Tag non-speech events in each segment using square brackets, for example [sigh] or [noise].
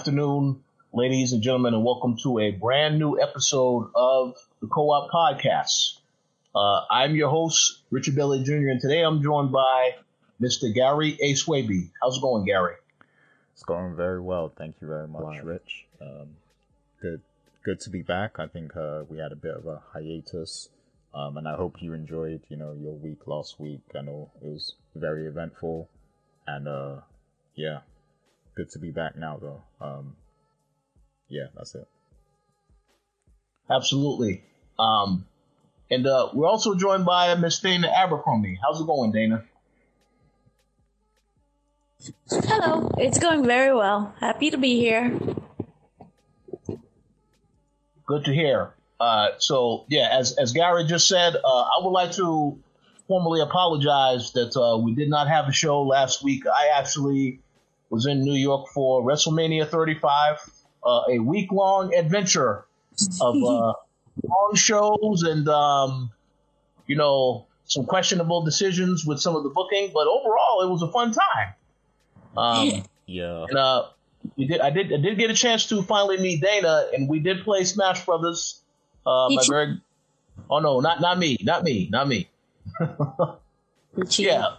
afternoon, ladies and gentlemen, and welcome to a brand new episode of the Co-op Podcast. Uh, I'm your host, Richard Bailey Jr., and today I'm joined by Mr. Gary A. Swaby. How's it going, Gary? It's going very well. Thank you very much, Rich. Um, good, good to be back. I think uh, we had a bit of a hiatus, um, and I hope you enjoyed, you know, your week last week. I know it was very eventful, and uh, yeah, good to be back now, though. Um, yeah, that's it. Absolutely. Um, and uh, we're also joined by Miss Dana Abercrombie. How's it going, Dana? Hello, it's going very well. Happy to be here. Good to hear. Uh, so yeah, as as Gary just said, uh, I would like to formally apologize that uh, we did not have a show last week. I actually was in New York for WrestleMania 35, uh, a week long adventure of uh, [laughs] long shows and um, you know some questionable decisions with some of the booking, but overall it was a fun time. Um, Yeah. and uh, we did. I did. I did get a chance to finally meet Dana, and we did play Smash Brothers. Uh, my very. Oh no, not not me, not me, not me. [laughs] Yeah,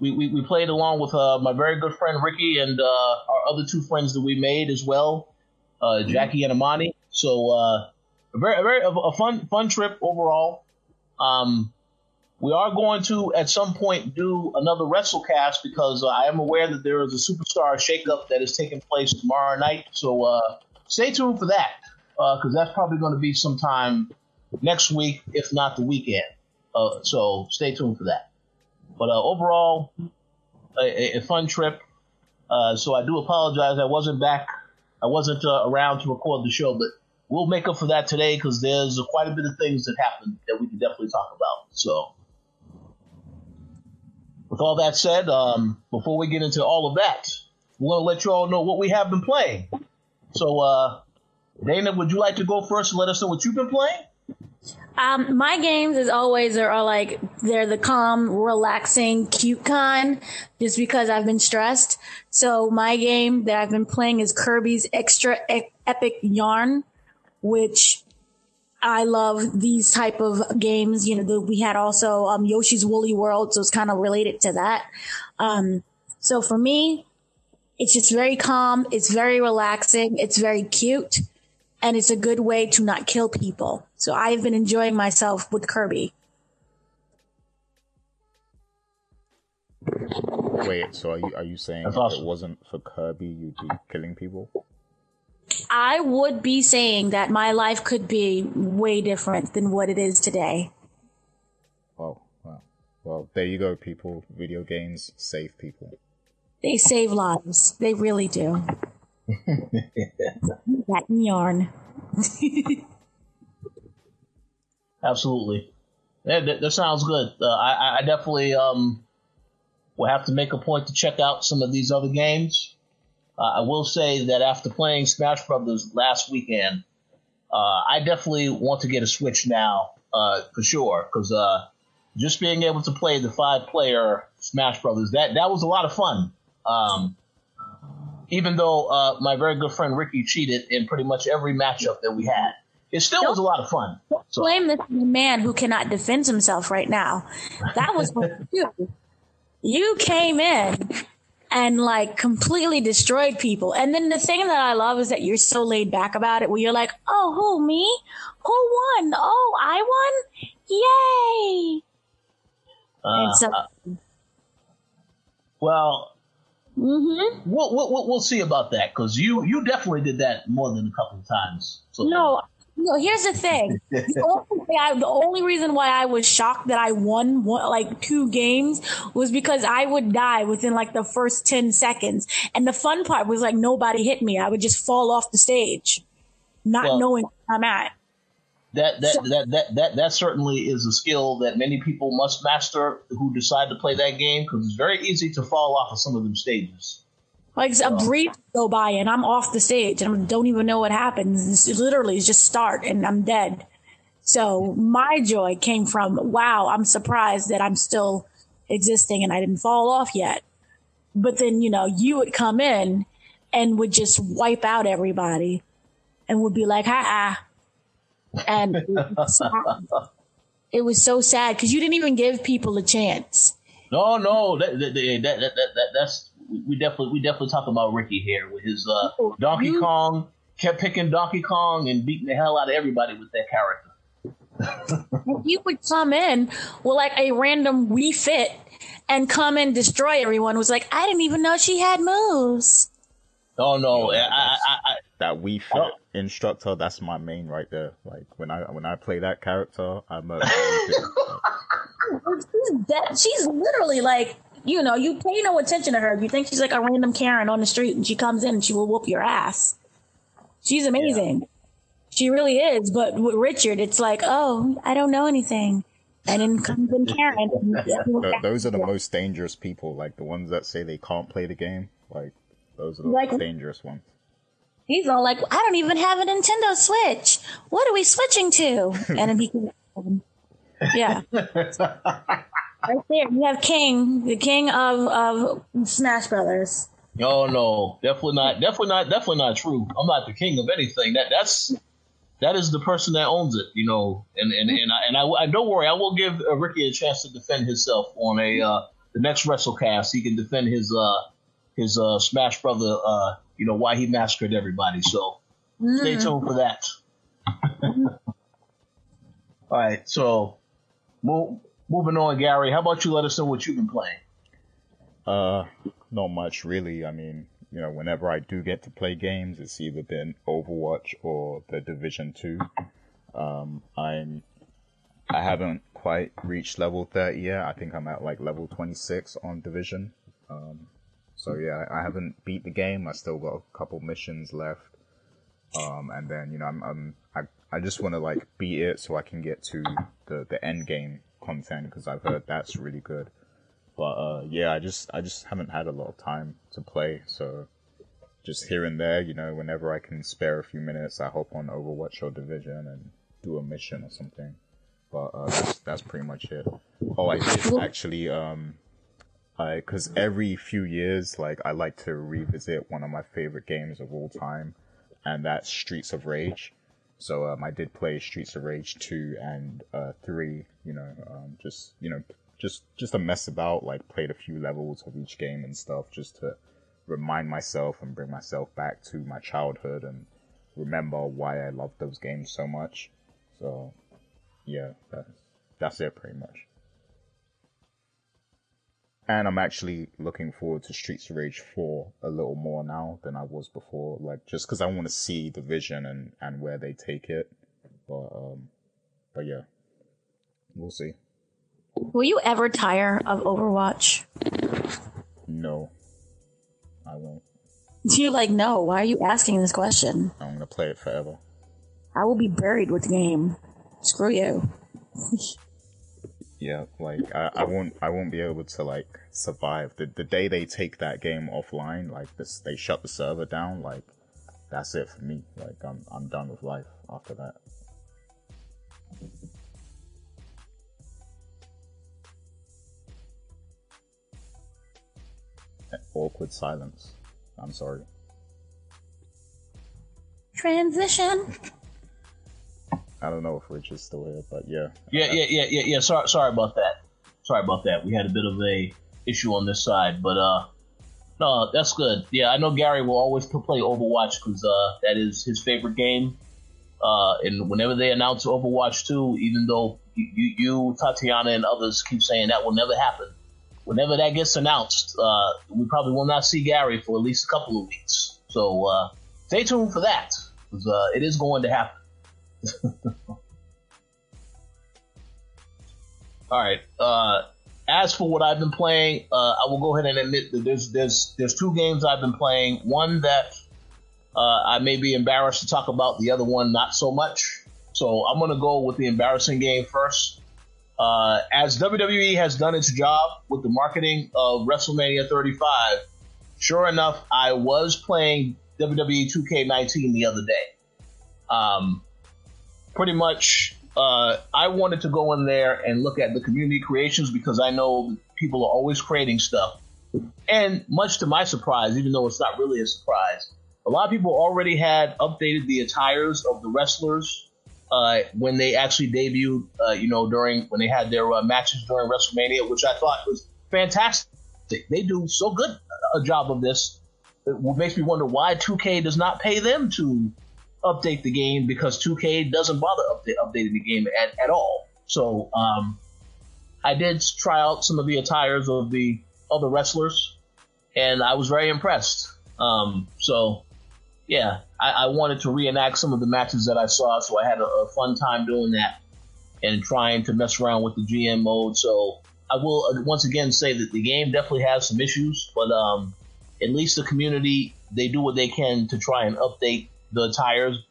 we, we, we played along with uh, my very good friend Ricky and uh, our other two friends that we made as well, uh, Jackie and Amani. So uh, a very a very a fun fun trip overall. Um, we are going to at some point do another WrestleCast because uh, I am aware that there is a superstar shakeup that is taking place tomorrow night. So uh, stay tuned for that because that's probably going to be sometime next week, if not the weekend. Uh, so stay tuned for that. But uh, overall, a, a- fun trip. Uh, so I do apologize. I wasn't back. I wasn't uh, around to record the show, but we'll make up for that today because there's quite a bit of things that happened that we can definitely talk about. So, with all that said, um, before we get into all of that, we want to let you all know what we have been playing. So, uh, Dana, would you like to go first and let us know what you've been playing? Um, my games, as always, are, are like they're the calm, relaxing, cute kind. Just because I've been stressed. So my game that I've been playing is Kirby's Extra E- Epic Yarn, which I love these type of games. You know, the, we had also um, Yoshi's Woolly World, so it's kind of related to that. Um, so for me, it's just very calm. It's very relaxing. It's very cute. And it's a good way to not kill people. So I've been enjoying myself with Kirby. Wait, so are you are you saying That's if awesome. it wasn't for Kirby, you'd be killing people? I would be saying that my life could be way different than what it is today. Wow, wow. Well, there you go, people. Video games save people. They save lives. They really do. That yarn. Absolutely. Yeah, that, that sounds good. Uh, I, I definitely um, will have to make a point to check out some of these other games. Uh, I will say that after playing Smash Brothers last weekend, uh, I definitely want to get a Switch now uh, for sure because uh, just being able to play the five-player Smash Brothers that that was a lot of fun. Um, even though uh, my very good friend Ricky cheated in pretty much every matchup that we had, it still was a lot of fun. So, Blame this man who cannot defend himself right now. That was [laughs] you. You came in and like completely destroyed people. And then the thing that I love is that you're so laid back about it where you're like, oh, who, me? Who won? Oh, I won? Yay! uh, and so, uh, well, hmm We'll, we'll, we'll- we'll see about that because you, you definitely did that more than a couple of times. So, no, No, here's the thing. The [laughs] only, I, the only, reason why I was shocked that I won one, like two games was because I would die within like the first 10 seconds. And the fun part was like nobody hit me. I would just fall off the stage, not well, knowing where I'm at. That that, so, that that that that certainly is a skill that many people must master who decide to play that game because it's very easy to fall off of some of them stages. Like a um, breeze go by and I'm off the stage and I don't even know what happens. It's literally just start and I'm dead. So my joy came from, wow, I'm surprised that I'm still existing and I didn't fall off yet. But then, you know, you would come in and would just wipe out everybody and would be like, ha ha And it was, it was so sad because you didn't even give people a chance. No, no, that, that, that, that, that that's we definitely we definitely talk about Ricky here with his uh, Donkey you, Kong. Kept picking Donkey Kong and beating the hell out of everybody with that character. you would come in with like a random Wii Fit and come and destroy everyone. It was like I didn't even know she had moves. Oh no, I, I, I, that Wii Fit instructor. That's my main right there. Like when I when I play that character, I'm a. she's, [laughs] she's literally like you know, you pay no attention to her. You think she's like a random Karen on the street and she comes in and she will whoop your ass. She's amazing. Yeah. She really is. But with Richard, it's like, oh, I don't know anything. And then comes in Karen. [laughs] those are the most dangerous people, like the ones that say they can't play the game. Like, those are the like, dangerous ones. He's all like, I don't even have a Nintendo Switch. What are we switching to? [laughs] And he can, yeah. [laughs] Right there, you have King, the king of of Smash Brothers. Oh no, definitely not. Definitely not. Definitely not true. I'm not the king of anything. That that's that is the person that owns it. You know, and and and I, and I, I don't worry. I will give uh, Ricky a chance to defend himself on a uh, the next WrestleCast. He can defend his uh his uh Smash Brother. Uh, you know why he massacred everybody. So mm. stay tuned for that. [laughs] All right, so move moving on, Gary, how about you let us know what you've been playing? Uh, not much really. I mean, you know, whenever I do get to play games, it's either been Overwatch or the Division Two. Um, I'm, I haven't quite reached level 30 yet. I think I'm at like level 26 on Division. Um, so yeah, I haven't beat the game. I still got a couple missions left. Um, and then, you know, I'm, I'm I, I just want to like beat it so I can get to the, the end game content because I've heard that's really good. But uh, yeah, I just I just haven't had a lot of time to play, so just here and there, you know, whenever I can spare a few minutes, I hop on Overwatch or Division and do a mission or something. But uh, that's that's pretty much it. Oh, I did actually um, Because every few years, like I like to revisit one of my favorite games of all time, and that's Streets of Rage. So um, I did play Streets of Rage two and uh, three. You know, um, just you know, just just to mess about. Like played a few levels of each game and stuff, just to remind myself and bring myself back to my childhood and remember why I loved those games so much. So yeah, that's that's it pretty much and I'm actually looking forward to Streets of Rage 4 a little more now than I was before, like just because I want to see the vision and, and where they take it. But um, but yeah, we'll see. Will you ever tire of Overwatch? No, I won't. [laughs] You're like, no. Why are you asking this question? I'm gonna play it forever. I will be buried with the game. Screw you. [laughs] yeah, like I, I won't I won't be able to like survive. The the day they take that game offline, like this they shut the server down, like that's it for me. Like I'm I'm done with life after that. Awkward silence. I'm sorry. Transition. [laughs] I don't know if Rich is still here, but yeah. Yeah, yeah, yeah, yeah, yeah. Sorry, sorry about that. Sorry about that. We had a bit of a issue on this side, but uh, no, that's good. Yeah, I know Gary will always play Overwatch because uh, that is his favorite game. Uh, and whenever they announce Overwatch 2, even though you, you, Tatiana, and others keep saying that will never happen, whenever that gets announced, uh, we probably will not see Gary for at least a couple of weeks. So uh, stay tuned for that because uh, it is going to happen. [laughs] All right. Uh, as for what I've been playing, uh, I will go ahead and admit that there's there's there's two games I've been playing. One that uh, I may be embarrassed to talk about. The other one not so much. So I'm gonna go with the embarrassing game first. Uh, as WWE has done its job with the marketing of WrestleMania 35, sure enough, I was playing WWE 2K19 the other day. Um, pretty much uh, I wanted to go in there and look at the community creations because I know people are always creating stuff. And much to my surprise, even though it's not really a surprise, a lot of people already had updated the attires of the wrestlers uh, when they actually debuted, uh, you know, during when they had their uh, matches during WrestleMania, which I thought was fantastic. They do so good a job of this. It makes me wonder why 2K does not pay them to update the game because 2K doesn't bother update, updating the game at, at all. So um, I did try out some of the attires of the other wrestlers, and I was very impressed. Um, so yeah, I, I, wanted to reenact some of the matches that I saw, so I had a, a, fun time doing that and trying to mess around with the GM mode. So I will uh, once again say that the game definitely has some issues, but um, at least the community they do what they can to try and update the tires.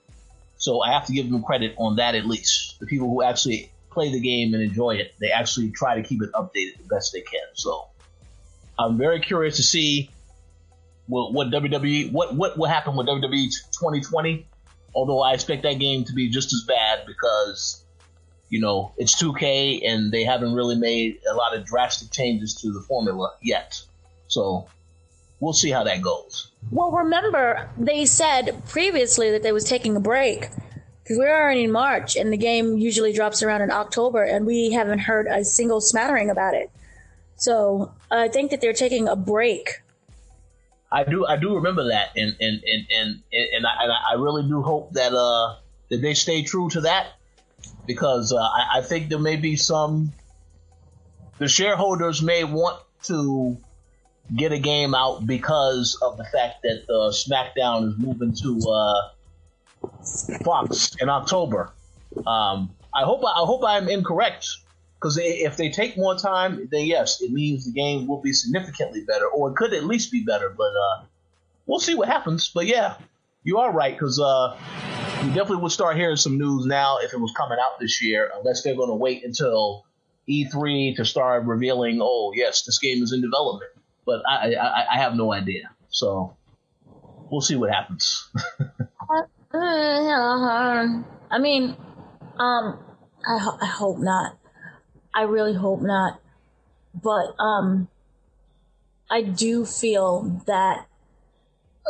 So I have to give them credit on that at least. The people who actually play the game and enjoy it, they actually try to keep it updated the best they can. So I'm very curious to see what, what WWE what what will happen with WWE 2020. Although I expect that game to be just as bad because you know it's 2K and they haven't really made a lot of drastic changes to the formula yet. So we'll see how that goes. Well, remember they said previously that they was taking a break because we're already in March and the game usually drops around in October, and we haven't heard a single smattering about it. So I think that they're taking a break. I do, I do remember that, and and and and and I, and I really do hope that uh that they stay true to that because uh, I, I think there may be some the shareholders may want to get a game out because of the fact that uh, SmackDown is moving to uh, Fox in October. Um, I hope I hope I'm incorrect because if they take more time, then yes, it means the game will be significantly better, or it could at least be better. But uh, we'll see what happens. But yeah, you are right because uh, you definitely would start hearing some news now if it was coming out this year, unless they're going to wait until E3 to start revealing, oh yes, this game is in development but I, I, I have no idea. So we'll see what happens. [laughs] I mean, um, I, ho- I hope not. I really hope not. But um, I do feel that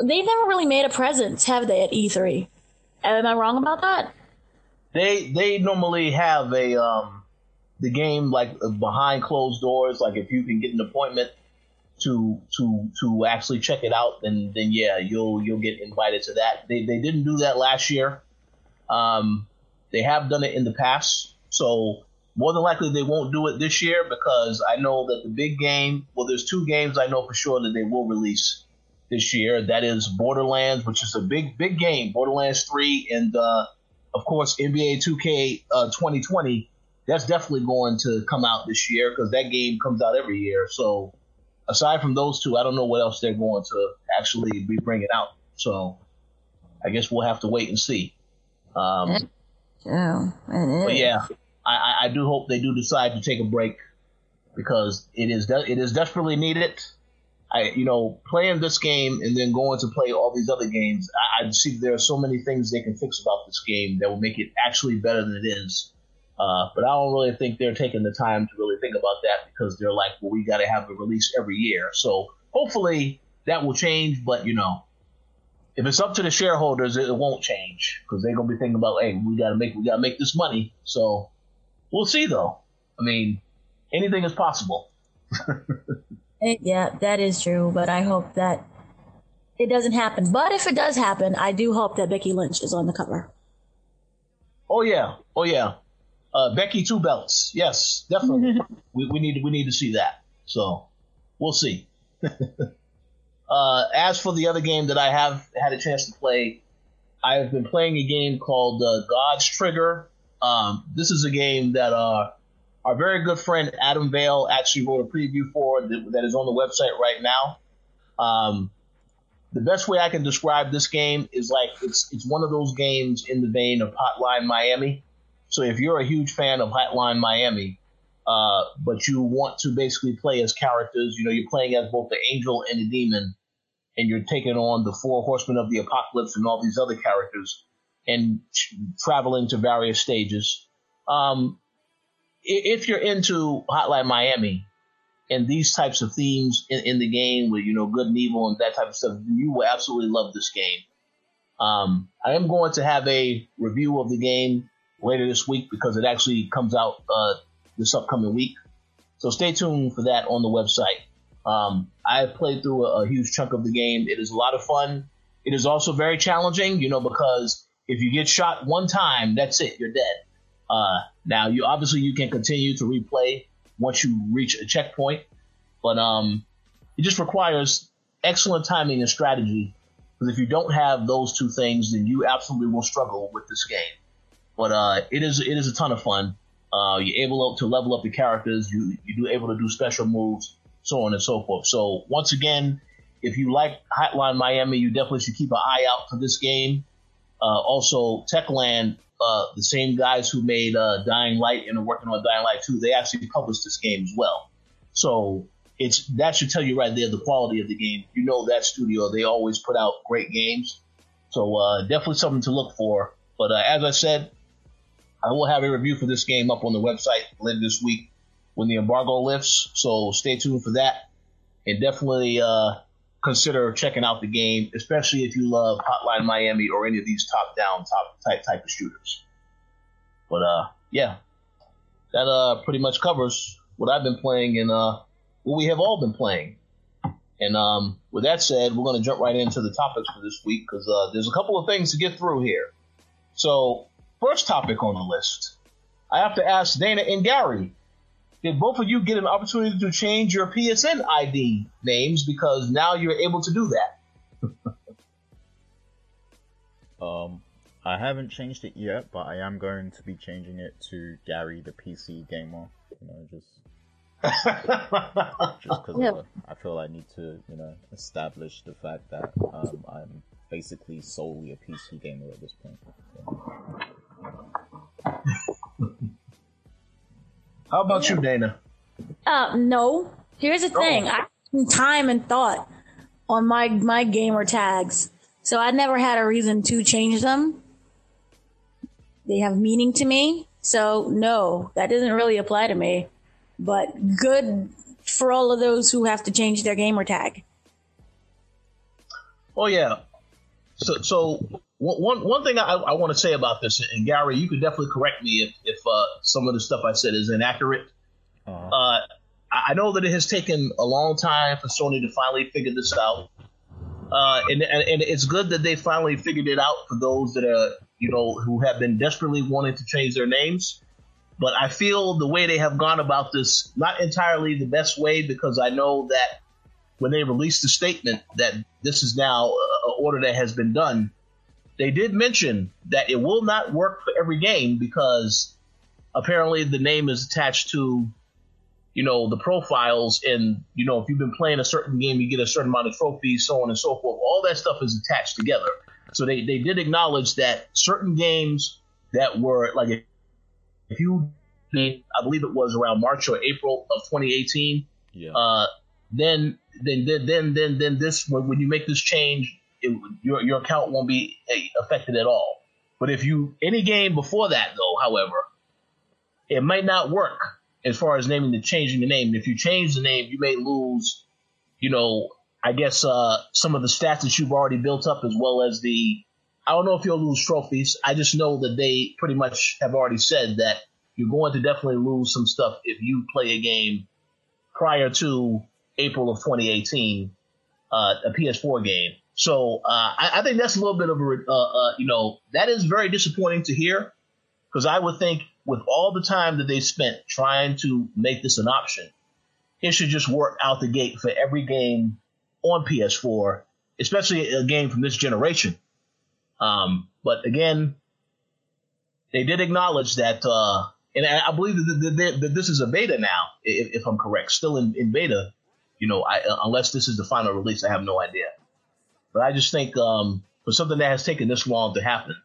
they've never really made a presence, have they, at E3? Am I wrong about that? They they normally have a um the game like behind closed doors. Like if you can get an appointment to to to actually check it out, then then yeah, you'll you'll get invited to that. They they didn't do that last year. Um, they have done it in the past, so more than likely they won't do it this year because I know that the big game. Well, there's two games I know for sure that they will release this year. That is Borderlands, which is a big big game, Borderlands Three, and uh, of course NBA 2K uh, 2020. That's definitely going to come out this year because that game comes out every year. So aside from those two, I don't know what else they're going to actually be bringing out. So I guess we'll have to wait and see. Um, oh, but yeah, I, I do hope they do decide to take a break because it is de- it is desperately needed. I you know playing this game and then going to play all these other games, I, I see there are so many things they can fix about this game that will make it actually better than it is. Uh, but I don't really think they're taking the time to really think about that because they're like, well, we got to have a release every year. So hopefully that will change. But you know, if it's up to the shareholders, it, won't change because they're gonna be thinking about, hey, we gotta make we gotta make this money. So we'll see though. I mean, anything is possible. [laughs] yeah, that is true. But I hope that it doesn't happen. But if it does happen, I do hope that Becky Lynch is on the cover. Oh yeah, oh yeah. Uh, Becky two belts. Yes, definitely. [laughs] we, we need we need to see that. So we'll see. [laughs] uh, as for the other game that I have had a chance to play, I've been playing a game called uh, God's Trigger. Um, this is a game that uh, our very good friend Adam Vale actually wrote a preview for that, that is on the website right now. Um, the best way I can describe this game is like it's it's one of those games in the vein of Hotline Miami. So if you're a huge fan of Hotline Miami, uh, but you want to basically play as characters, you know, you're playing as both the angel and the demon, and you're taking on the four horsemen of the apocalypse and all these other characters, and traveling to various stages. Um, if you're into Hotline Miami, and these types of themes in, in, the game with you know good and evil and that type of stuff, you will absolutely love this game. Um, I am going to have a review of the game later this week because it actually comes out uh, this upcoming week. So stay tuned for that on the website. Um, I played through a, a, huge chunk of the game. It is a lot of fun. It is also very challenging, you know, because if you get shot one time, that's it, you're dead. Uh, now you obviously you can continue to replay once you reach a checkpoint. But um, it just requires excellent timing and strategy. Because if you don't have those two things, then you absolutely will struggle with this game. But uh, it is it is a ton of fun. Uh, you're able to level up the characters. You you do able to do special moves, so on and so forth. So once again, if you like Hotline Miami, you definitely should keep an eye out for this game. Uh, also, Techland uh, the same guys who made uh, Dying Light and are working on Dying Light 2, they actually published this game as well. So it's that should tell you right there the quality of the game. You know that studio, they always put out great games. So uh, definitely something to look for. But uh, as I said, I will have a review for this game up on the website later this week when the embargo lifts. So stay tuned for that. And definitely uh, consider checking out the game, especially if you love Hotline Miami or any of these top-down top type type of shooters. But uh, yeah, that uh pretty much covers what I've been playing and uh what we have all been playing. And um, with that said, we're going to jump right into the topics for this week because uh, there's a couple of things to get through here. So, first topic on the list, I have to ask Dana and Gary did both of you get an opportunity to change your PSN ID names because now you're able to do that? [laughs] um, I haven't changed it yet, but I am going to be changing it to Gary the PC Gamer. You know, just [laughs] just because yeah. I feel I need to, you know, establish the fact that um, I'm basically solely a PC gamer at this point. So. How about you, Dana? Uh, no. Here's the thing. Oh. I time and thought on my my gamer tags, so I never had a reason to change them. They have meaning to me, so no, that doesn't really apply to me. But good for all of those who have to change their gamer tag. Oh yeah. So so one one thing I, I want to say about this, and Gary, you could definitely correct me if if uh, some of the stuff I said is inaccurate. Uh-huh. Uh, I know that it has taken a long time for Sony to finally figure this out, uh, and, and, and it's good that they finally figured it out for those that are you know who have been desperately wanting to change their names. But I feel the way they have gone about this not entirely the best way because I know that when they released the statement that this is now an order that has been done they did mention that it will not work for every game because apparently the name is attached to, you know, the profiles. And, you know, if you've been playing a certain game, you get a certain amount of trophies, so on and so forth. All that stuff is attached together. So they, they did acknowledge that certain games that were like, if you, I believe it was around March or April of 2018, yeah. uh, then, then, then, then, then, then this, when you make this change, it, your your account won't be affected at all. But if you any game before that though, however, it might not work as far as naming the changing the name. If you change the name, you may lose, you know, I guess uh, some of the stats that you've already built up as well as the. I don't know if you'll lose trophies. I just know that they pretty much have already said that you're going to definitely lose some stuff if you play a game prior to April of 2018, uh, a PS4 game. So uh, I, I, think that's a little bit of a, uh, uh, you know, that is very disappointing to hear because I would think with all the time that they spent trying to make this an option, it should just work out the gate for every game on PS4, especially a game from this generation. Um, but again, they did acknowledge that, uh, and I believe that, that, this is a beta now, if, if I'm correct, still in, in beta. You know, I, uh, unless this is the final release, I have no idea. But I just think um, for something that has taken this long to happen,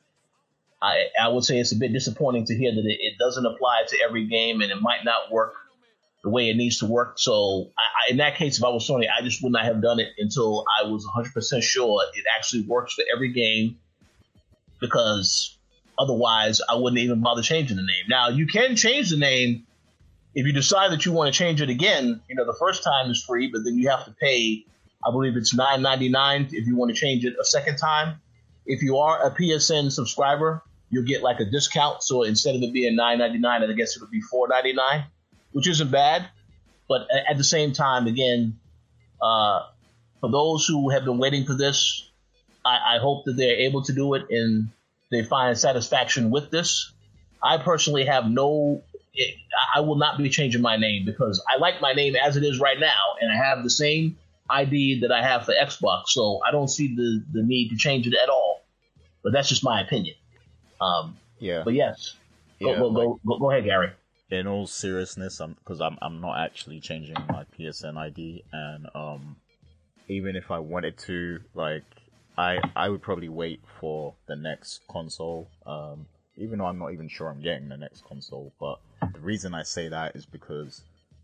I, I would say it's a bit disappointing to hear that it, it doesn't apply to every game and it might not work the way it needs to work. So I, I, in that case, if I was Sony, I just would not have done it until I was 100% sure it actually works for every game because otherwise I wouldn't even bother changing the name. Now you can change the name if you decide that you want to change it again. You know, the first time is free, but then you have to pay, I believe it's $9.99 if you want to change it a second time. If you are a PSN subscriber, you'll get like a discount. So instead of it being $9.99, I guess it would be $4.99 which isn't bad. But at the same time, again, uh, for those who have been waiting for this, I, I, hope that they're able to do it and they find satisfaction with this. I personally have no, I will not be changing my name because I like my name as it is right now, and I have the same ID that I have for Xbox, so I don't see the, the need to change it at all. But that's just my opinion. Um, yeah. But yes, yeah, go, go, go, go ahead, Gary in all seriousness, I'm because I'm I'm not actually changing my PSN ID, and um, even if I wanted to, like, I I would probably wait for the next console. Um, even though I'm not even sure I'm getting the next console, but the reason I say that is because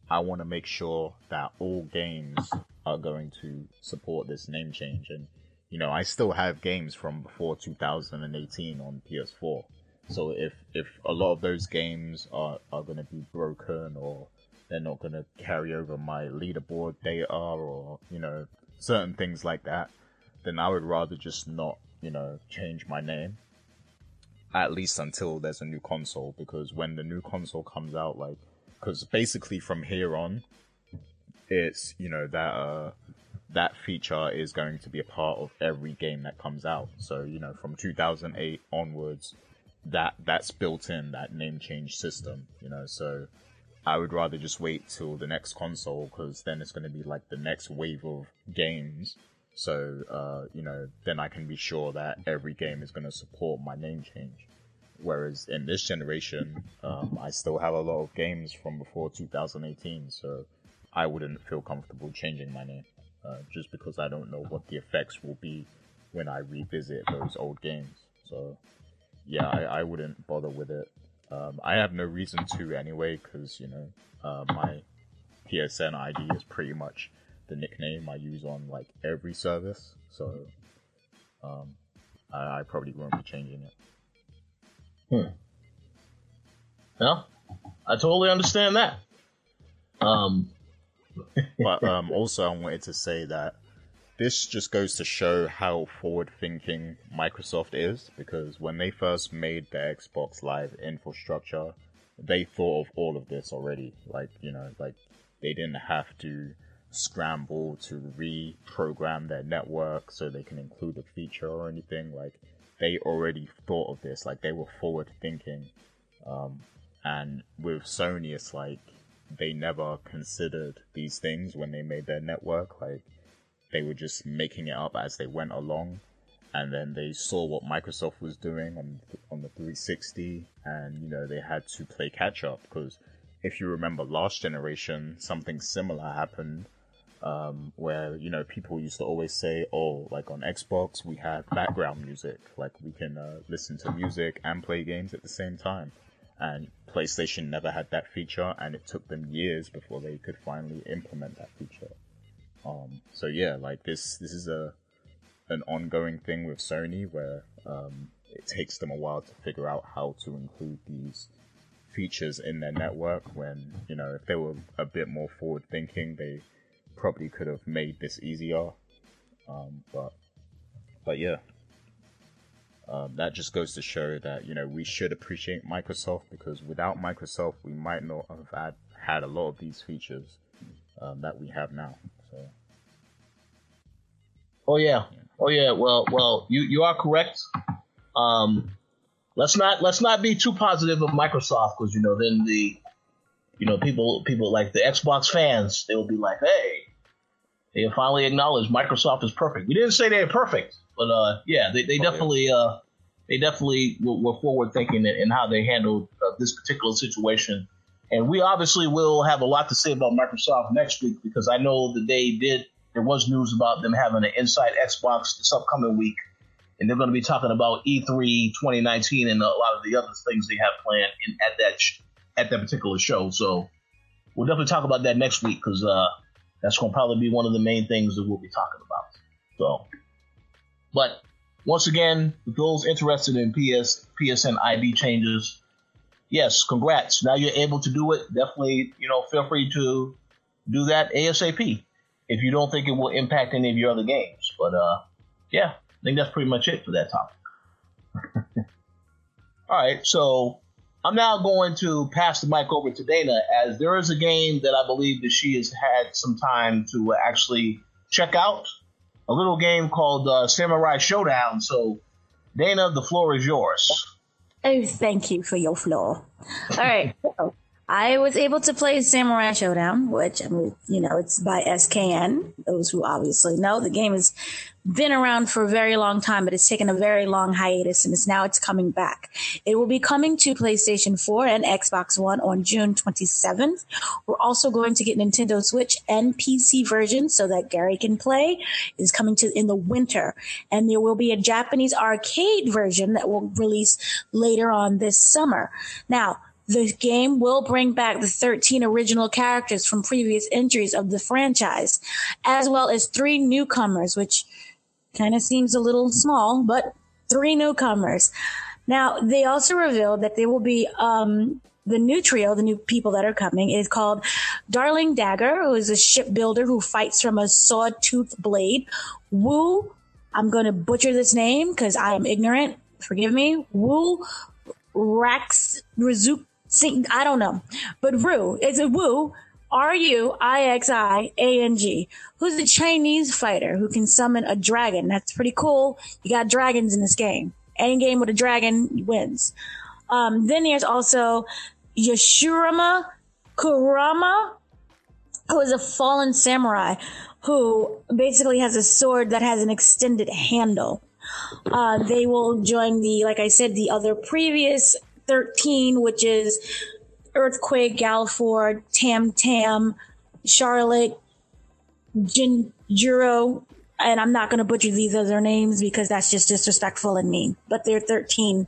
I want to make sure that all games are going to support this name change, and you know, I still have games from before 2018 on PS4. So if if a lot of those games are are going to be broken or they're not going to carry over my leaderboard data or you know certain things like that, then I would rather just not you know change my name at least until there's a new console because when the new console comes out like because basically from here on it's you know that uh that feature is going to be a part of every game that comes out so you know from 2008 onwards that that's built in that name change system, you know. So I would rather just wait till the next console because then it's going to be like the next wave of games. So uh, you know, then I can be sure that every game is going to support my name change. Whereas in this generation, um, I still have a lot of games from before 2018, so I wouldn't feel comfortable changing my name uh, just because I don't know what the effects will be when I revisit those old games. So yeah, I, I wouldn't bother with it. Um, I have no reason to anyway, because you know uh, my PSN ID is pretty much the nickname I use on like every service, so um, I, I, probably won't be changing it. Hmm. Yeah, I totally understand that. Um, [laughs] but um, also I wanted to say that this just goes to show how forward thinking Microsoft is because when they first made the Xbox Live infrastructure, they thought of all of this already. Like, you know, like they didn't have to scramble to reprogram their network so they can include a feature or anything. Like, they already thought of this. Like, they were forward thinking. Um, and with Sony, it's like they never considered these things when they made their network. Like, they were just making it up as they went along and then they saw what Microsoft was doing on on the 360 and you know they had to play catch up because if you remember last generation something similar happened um, where you know people used to always say oh like on Xbox we have background music like we can uh, listen to music and play games at the same time and PlayStation never had that feature and it took them years before they could finally implement that feature um, so yeah, like this, this is a an ongoing thing with Sony where um, it takes them a while to figure out how to include these features in their network. When you know, if they were a bit more forward thinking, they probably could have made this easier. Um, but but yeah. Um, that just goes to show that you know we should appreciate Microsoft because without Microsoft we might not have had, had a lot of these features um, that we have now. So. Oh yeah, oh yeah. Well, well, you you are correct. Um, let's not let's not be too positive of Microsoft because you know then the you know people people like the Xbox fans they will be like, hey, they finally acknowledged Microsoft is perfect. We didn't say they're perfect, But uh, yeah, they, they oh, definitely yeah. uh, they definitely were, were forward thinking in, in, how they handled uh, this particular situation. And we obviously will have a lot to say about Microsoft next week because I know that they did. There was news about them having an Inside Xbox this upcoming week, and they're going to be talking about E3 2019 and a lot of the other things they have planned in, at that sh- at that particular show. So we'll definitely talk about that next week because uh, that's going to probably be one of the main things that we'll be talking about. So, but once again, those interested in PS PSN ID changes, yes, congrats. Now you're able to do it. Definitely, you know, feel free to do that ASAP if you don't think it will impact any of your other games. But uh, yeah, I think that's pretty much it for that topic. [laughs] All right, so I'm now going to pass the mic over to Dana as there is a game that I believe that she has had some time to actually check out. A little game called uh, Samurai Shodown. So, Dana, the floor is yours. Oh, thank you for your floor. All right. [laughs] I was able to play Samurai Shodown, which I mean, you know, it's by SKN. Those who obviously know the game has been around for a very long time, but it's taken a very long hiatus, and it's now it's coming back. It will be coming to PlayStation 4 and Xbox One on June 27th. We're also going to get Nintendo Switch and PC version so that Gary can play. Is coming to in the winter, and there will be a Japanese arcade version that will release later on this summer. Now the game will bring back the 13 original characters from previous entries of the franchise, as well as three newcomers, which kind of seems a little small, but three newcomers. Now, they also revealed that there will be um, the new trio, the new people that are coming, is called Darling Dagger, who is a shipbuilder who fights from a sawtooth blade. Wu, I'm going to butcher this name because I am ignorant. Forgive me. Wu Rax Rizuk Sing, I don't know. But Ru, it's a Wu, R-U-I-X-I-A-N-G, who's a Chinese fighter who can summon a dragon. That's pretty cool. You got dragons in this game. Any game with a dragon wins. Um, then there's also Yashurama Kurama, who is a fallen samurai who basically has a sword that has an extended handle. Uh, they will join the, like I said, the other previous 13, which is Earthquake, Galford, Tam Tam, Charlotte, Jinjuro, and I'm not going to butcher these other names because that's just disrespectful and mean, but they're 13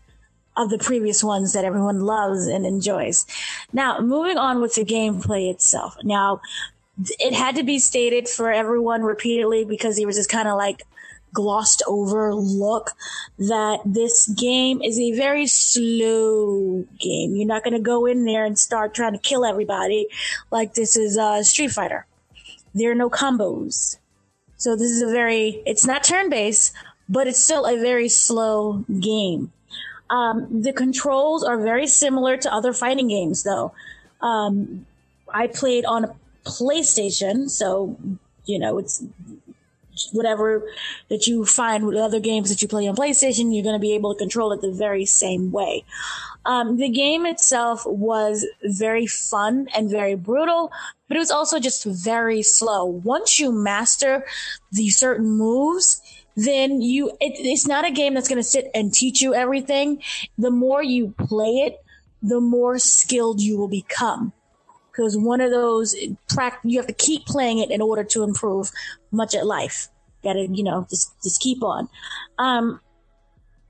of the previous ones that everyone loves and enjoys. Now, moving on with the gameplay itself. Now, it had to be stated for everyone repeatedly because he was just kind of like, glossed over look that this game is a very slow game. You're not going to go in there and start trying to kill everybody like this is uh, Street Fighter. There are no combos. So this is a very, it's not turn based, but it's still a very slow game. Um, the controls are very similar to other fighting games though. Um, I played on a PlayStation, so you know, it's whatever that you find with other games that you play on PlayStation, you're going to be able to control it the very same way. Um, the game itself was very fun and very brutal, but it was also just very slow. Once you master the certain moves, then you, it, it's not a game that's going to sit and teach you everything. The more you play it, the more skilled you will become because one of those you have to keep playing it in order to improve much at life. Gotta, you know, just just keep on. Um,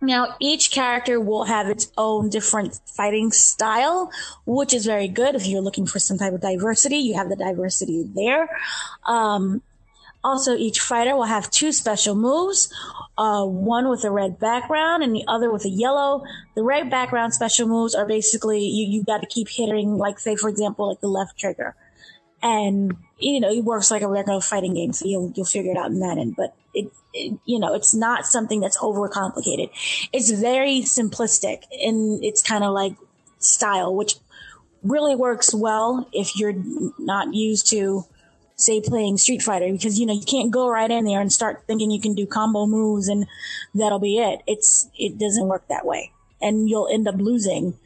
now each character will have its own different fighting style, which is very good. If you're looking for some type of diversity, you have the diversity there. Um, also, each fighter will have two special moves, uh, one with a red background and the other with a yellow. The red background special moves are basically you, you got to keep hitting, like say, for example, like the left trigger. And, you know, it works like a regular fighting game, so you'll, you'll figure it out in that end. But it, it you know, it's not something that's overcomplicated. It's very simplistic in its kind of like style, which really works well if you're not used to say playing Street Fighter because you know you can't go right in there and start thinking you can do combo moves and that'll be it. It's it doesn't work that way, and you'll end up losing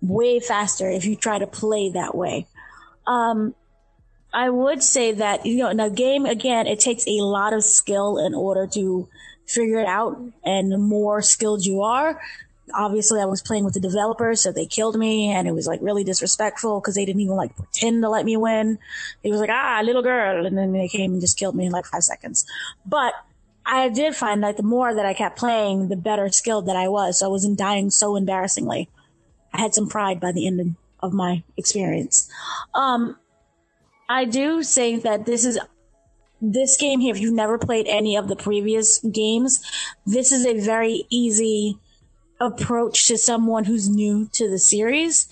way faster if you try to play that way. Um, I would say that you know in a game again it takes a lot of skill in order to figure it out. And the more skilled you are, obviously I was playing with the developers, so they killed me and it was like really disrespectful because they didn't even like pretend to let me win. It was like, ah, little girl. And then they came and just killed me in like five seconds. But I did find that the more that I kept playing, the better skilled that I was. So I wasn't dying so embarrassingly. I had some pride by the end of my experience. Um, I do say that this is this game here. If you've never played any of the previous games, this is a very easy approach to someone who's new to the series.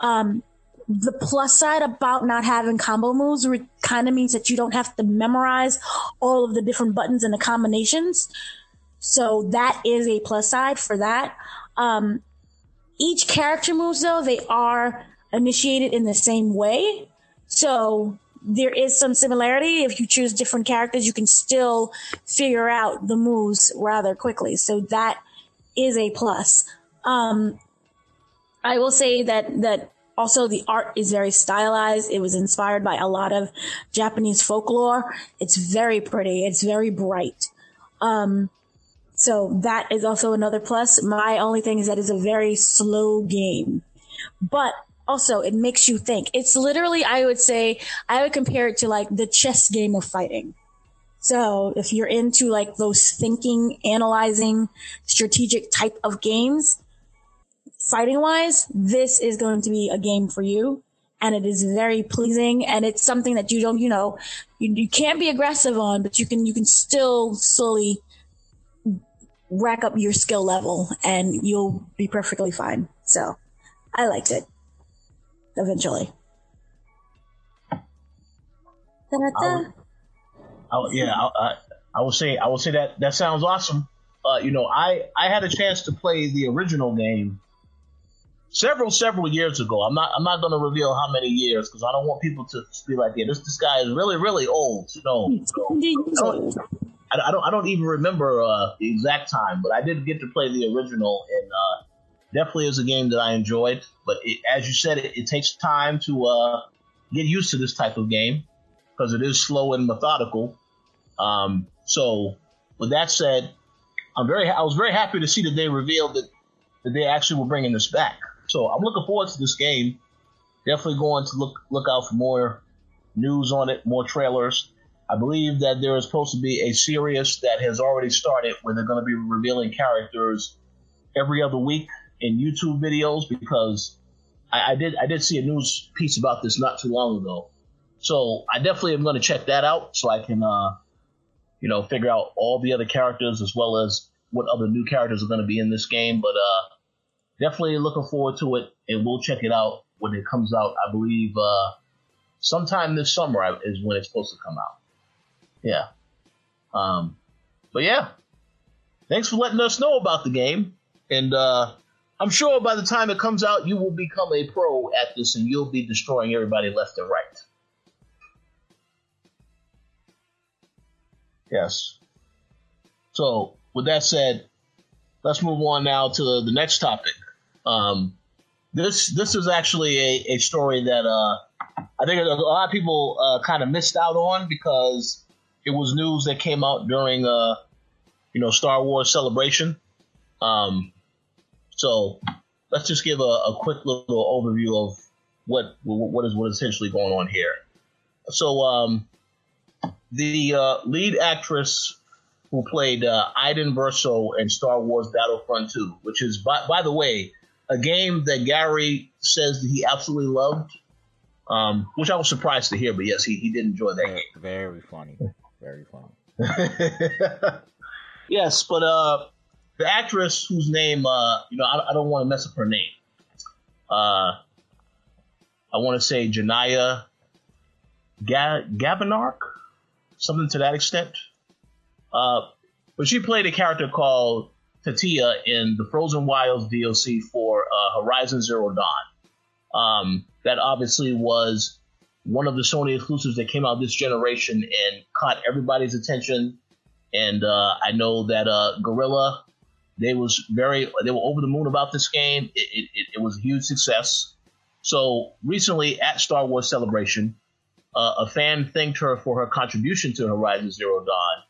Um, the plus side about not having combo moves re- kind of means that you don't have to memorize all of the different buttons and the combinations. So that is a plus side for that. Um, each character moves though, they are initiated in the same way. So there is some similarity. If you choose different characters, you can still figure out the moves rather quickly. So that is a plus. Um, I will say that, that also the art is very stylized. It was inspired by a lot of Japanese folklore. It's very pretty. It's very bright. Um, so that is also another plus. My only thing is that it's a very slow game, but also it makes you think. It's literally, I would say, I would compare it to like the chess game of fighting. So if you're into like those thinking, analyzing, strategic type of games, fighting wise, this is going to be a game for you. And it is very pleasing and it's something that you don't, you know, you, you can't be aggressive on, but you can, you can still slowly rack up your skill level and you'll be perfectly fine. So I liked it eventually. Da-da-da. I, yeah, I, I, I will say I will say that that sounds awesome. Uh, you know, I I had a chance to play the original game several several years ago. I'm not I'm not going to reveal how many years because I don't want people to be like, yeah, this this guy is really really old. No, no. I, I, don't I don't even remember uh, the exact time, but I did get to play the original, and uh, definitely is a game that I enjoyed. But it, as you said, it, it takes time to uh, get used to this type of game because it is slow and methodical. Um, so with that said, I'm very I was very happy to see that they revealed that that they actually were bringing this back. So I'm looking forward to this game. Definitely going to look look out for more news on it, more trailers. I believe that there is supposed to be a series that has already started where they're going to be revealing characters every other week in YouTube videos because I, I did I did see a news piece about this not too long ago. So I definitely am going to check that out so I can uh, you know, figure out all the other characters as well as what other new characters are going to be in this game. But uh, definitely looking forward to it, and we'll check it out when it comes out. I believe uh, sometime this summer is when it's supposed to come out. Yeah. Um, but yeah, thanks for letting us know about the game, and uh, I'm sure by the time it comes out, you will become a pro at this, and you'll be destroying everybody left and right. Yes. So, with that said, let's move on now to the, the next topic. Um, this this is actually a, a story that uh, I think a lot of people uh, kind of missed out on because it was news that came out during uh, you know Star Wars Celebration. Um, so let's just give a, a quick little overview of what what is what is essentially going on here. So um, the uh, lead actress who played uh, Iden Versio in Star Wars Battlefront 2, which is, by, by the way, a game that Gary says that he absolutely loved, um, which I was surprised to hear, but yes, he, he did enjoy that very, game. Very funny. Very funny. [laughs] yes, but uh, the actress whose name, uh, you know, I, I don't want to mess up her name. Uh, I want to say Janaya Ga- something to that extent. Uh, but she played a character called Tatia in the Frozen Wilds DLC for uh, Horizon Zero Dawn. Um, that obviously was one of the Sony exclusives that came out this generation and caught everybody's attention. And uh, I know that uh, Guerrilla, they was very, they were over the moon about this game. It, it, it was a huge success. So recently at Star Wars Celebration, uh, a fan thanked her for her contribution to Horizon Zero Dawn,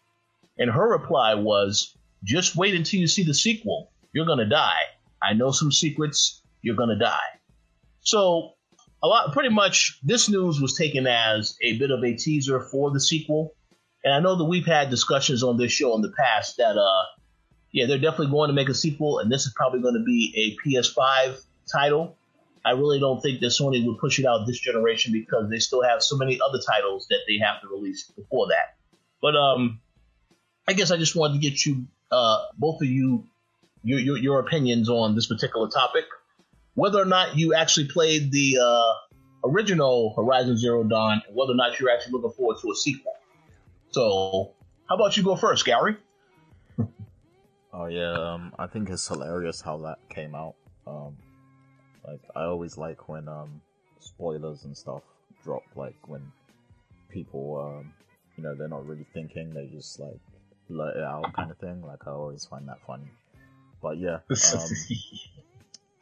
and her reply was, just wait until you see the sequel. You're gonna die. I know some secrets. You're gonna die. So a lot, pretty much, this news was taken as a bit of a teaser for the sequel. And I know that we've had discussions on this show in the past that, uh, yeah, they're definitely going to make a sequel, and this is probably going to be a PS5 title. I really don't think that Sony would push it out this generation because they still have so many other titles that they have to release before that. But um, I guess I just wanted to get you, uh, both of you, your, your, your opinions on this particular topic. Whether or not you actually played the uh, original Horizon Zero Dawn, and whether or not you're actually looking forward to a sequel. So, how about you go first, Gary? Oh yeah, um, I think it's hilarious how that came out. Um, like I always like when um, spoilers and stuff drop, like when people, um, you know, they're not really thinking, they just like let it out kind of thing. Like I always find that funny. But yeah, [laughs] um,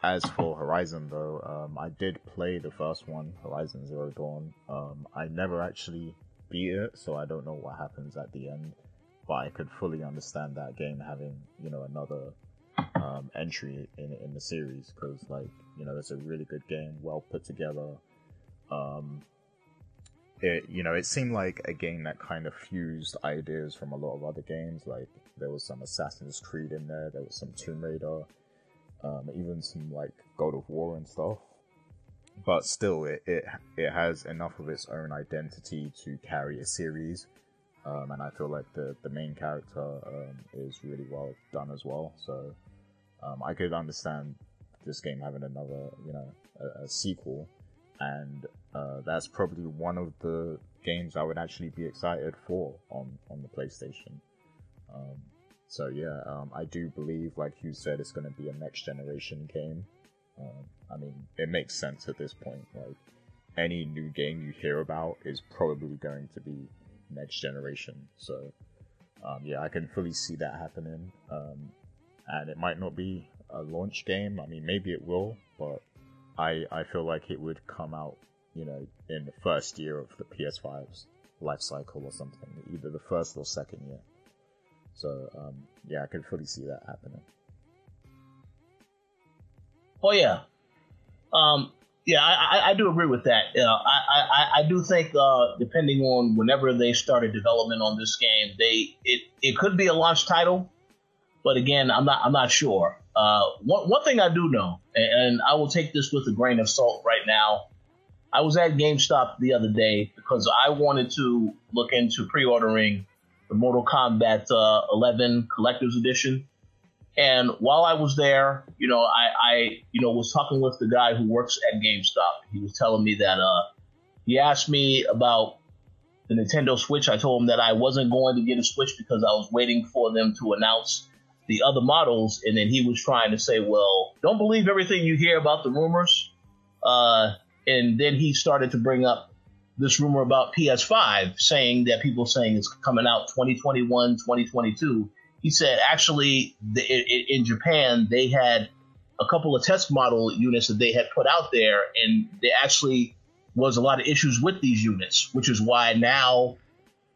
as for Horizon though, um, I did play the first one, Horizon Zero Dawn. Um, I never actually beat it, so I don't know what happens at the end. But I could fully understand that game having, you know, another um, entry in in the series because, like, you know, it's a really good game, well put together. Um, it, you know, it seemed like a game that kind of fused ideas from a lot of other games. Like, there was some Assassin's Creed in there, there was some Tomb Raider, um, even some like God of War and stuff. But still, it, it it has enough of its own identity to carry a series, um, and I feel like the the main character um, is really well done as well. So um, I could understand this game having another, you know, a, a sequel, and uh, that's probably one of the games I would actually be excited for on on the PlayStation. Um, so yeah, um, I do believe, like you said, it's going to be a next generation game. Um, I mean, it makes sense at this point. Like any new game you hear about is probably going to be next generation. So um, yeah, I can fully see that happening. Um, and it might not be a launch game. I mean, maybe it will, but I I feel like it would come out, you know, in the first year of the PS5's life cycle or something, either the first or second year. So um, yeah, I can fully see that happening. Oh yeah, um, yeah, I, I, do agree with that. Uh, I, I, I do think uh, depending on whenever they started development on this game, they it, it could be a launch title, but again, I'm not I'm not sure. Uh, one one thing I do know, and I will take this with a grain of salt right now. I was at GameStop the other day because I wanted to look into pre-ordering the Mortal Kombat uh, 11 Collector's Edition. And while I was there, you know, I, I, you know, was talking with the guy who works at GameStop. He was telling me that, uh, he asked me about the Nintendo Switch. I told him that I wasn't going to get a Switch because I was waiting for them to announce the other models. And then he was trying to say, well, don't believe everything you hear about the rumors. Uh, and then he started to bring up this rumor about PS5 saying that people saying it's coming out 2021, 2022. He said actually the, it, in Japan they had a couple of test model units that they had put out there, and there actually was a lot of issues with these units, which is why now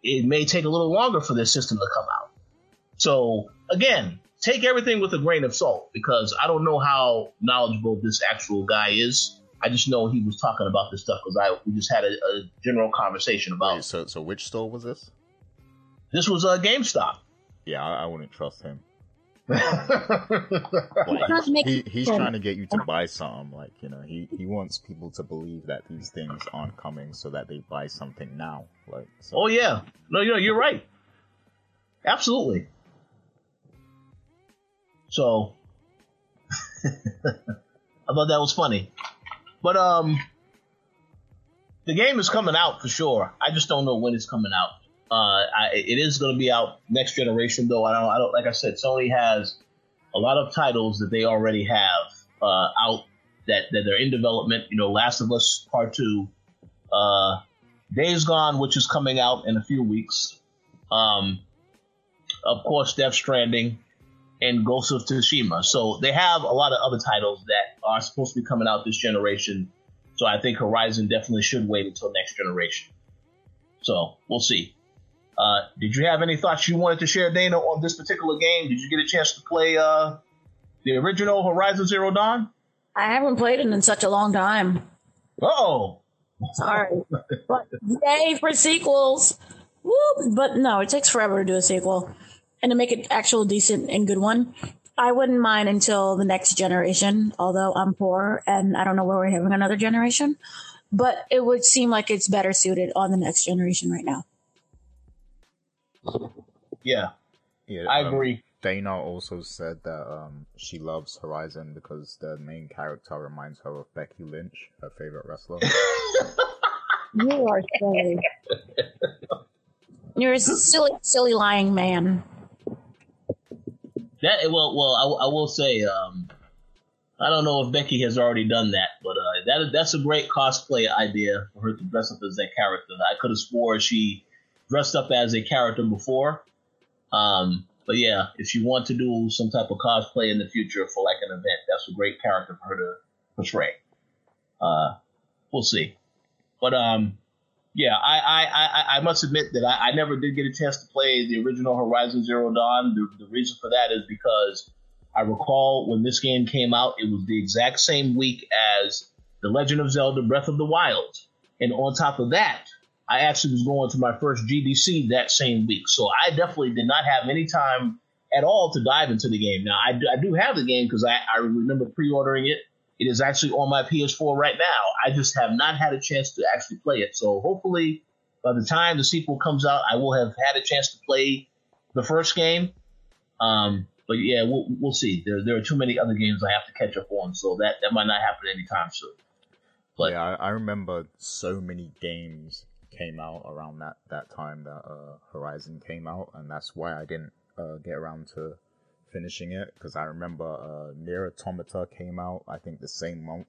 it may take a little longer for this system to come out. So again, take everything with a grain of salt because I don't know how knowledgeable this actual guy is. I just know he was talking about this stuff because I we just had a, a general conversation about. Wait, so so which store was this? This was a uh, GameStop. Yeah, I, I wouldn't trust him. [laughs] he's, he, he's trying to get you to buy something. Like you know, he he wants people to believe that these things aren't coming, so that they buy something now. Like, so. oh yeah, no, you know, you're right. Absolutely. So, [laughs] I thought that was funny. But um, the game is coming out for sure. I just don't know when it's coming out. Uh, I, it is going to be out next generation, though. I don't. I don't. Like I said, Sony has a lot of titles that they already have uh, out that that they're in development. You know, Last of Us Part Two, uh, Days Gone, which is coming out in a few weeks. Um, of course, Death Stranding and Ghost of Tsushima. So they have a lot of other titles that are supposed to be coming out this generation. So I think Horizon definitely should wait until next generation. So we'll see. Uh, did you have any thoughts you wanted to share, Dana, on this particular game? Did you get a chance to play uh, the original Horizon Zero Dawn? I haven't played it in such a long time. Oh, sorry, [laughs] but yay for sequels! Woo! But no, it takes forever to do a sequel and to make an actual decent and good one. I wouldn't mind until the next generation, although I'm poor and I don't know where we're having another generation. But it would seem like it's better suited on the next generation right now. Yeah, Yeah, I um, agree. Dana also said that um, she loves Horizon because the main character reminds her of Becky Lynch, her favorite wrestler. [laughs] You are silly. You're a silly, silly lying man. That well, well, I, I will say, um, I don't know if Becky has already done that, but uh, that that's a great cosplay idea for her to dress up as that character. I could have swore she dressed up as a character before. Um, but yeah, if you want to do some type of cosplay in the future for like an event, that's a great character for her to portray. Uh, we'll see. But um, yeah, I I, I, I must admit that I, I never did get a chance to play the original Horizon Zero Dawn. The, the reason for that is because I recall when this game came out, it was the exact same week as The Legend of Zelda Breath of the Wild. And on top of that, I actually was going to my first GDC that same week. So I definitely did not have any time at all to dive into the game. Now, I do, I do have the game because I, I remember pre ordering it. It is actually on my PS4 right now. I just have not had a chance to actually play it. So hopefully, by the time the sequel comes out, I will have had a chance to play the first game. Um, but yeah, we'll, we'll see. There, there are too many other games I have to catch up on, so that, that might not happen anytime soon. But yeah, I, I remember so many games came out around that, that time that uh, Horizon came out, and that's why I didn't uh, get around to finishing it because I remember uh, Nier Automata came out, I think the same month.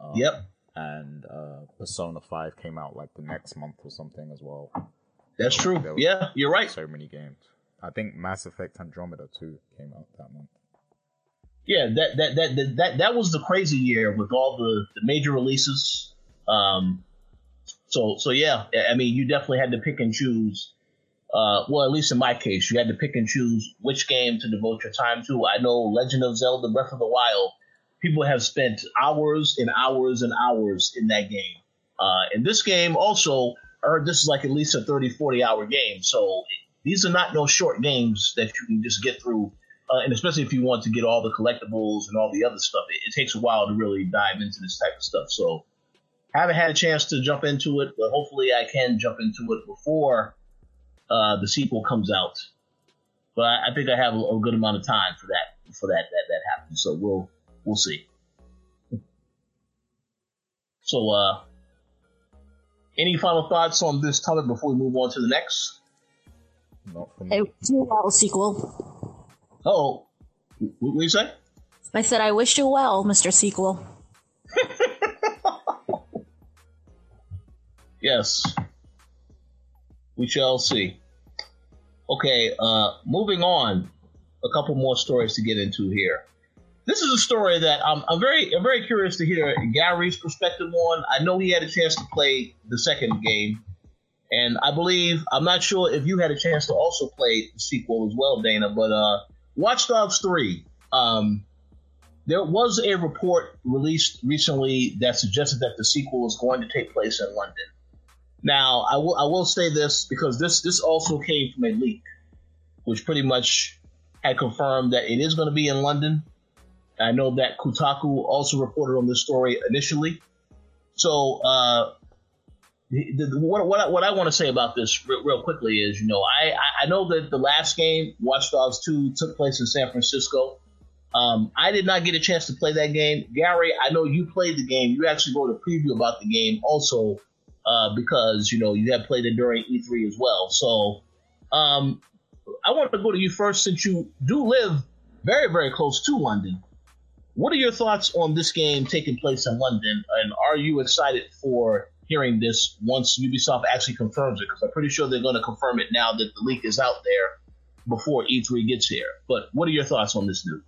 Um, Yep. And uh, Persona 5 came out like the next month or something as well. that's true. Yeah, you're right. So many games. I think Mass Effect Andromeda 2 came out that month. Yeah, that that that that that, that was the crazy year with all the, the major releases. Um, so so yeah, I mean, you definitely had to pick and choose. Uh, well, at least in my case, you had to pick and choose which game to devote your time to. I know Legend of Zelda: Breath of the Wild. People have spent hours and hours and hours in that game. Uh, in this game, also, I heard this is like at least a 30, 40 hour game. So these are not no short games that you can just get through uh, and especially if you want to get all the collectibles and all the other stuff, it, it, takes a while to really dive into this type of stuff. So, haven't had a chance to jump into it, but hopefully I can jump into it before uh, the sequel comes out. But I, I think I have a, a, good amount of time for that for that that that happens. So we'll we'll see. So, uh, any final thoughts on this topic before we move on to the next? Not for me. A two sequel. Oh, what did you say? I said, I wish you well, Mr. Sequel. [laughs] yes. We shall see. Okay, uh, moving on. A couple more stories to get into here. This is a story that I'm, I'm very I'm very curious to hear Gary's perspective on. I know he had a chance to play the second game, and I believe I'm not sure if you had a chance to also play the sequel as well, Dana. But uh, Watch Dogs 3. Um, there was a report released recently that suggested that the sequel is going to take place in London. Now, I will I will say this because this this also came from a leak, which pretty much had confirmed that it is going to be in London. I know that Kotaku also reported on this story initially. So, uh, the, the, what, what, I, what I want to say about this real, real, quickly is, you know, I, I know that the last game, Watch Dogs 2, took place in San Francisco. Um, I did not get a chance to play that game. Gary, I know you played the game. You actually wrote a preview about the game also uh, because, you know, you had played it during E3 as well. So um, I want to go to you first since you do live very, very close to London. What are your thoughts on this game taking place in London? And are you excited for hearing this once Ubisoft actually confirms it, because I'm pretty sure they're going to confirm it now that the leak is out there before E3 gets here. But what are your thoughts on this news?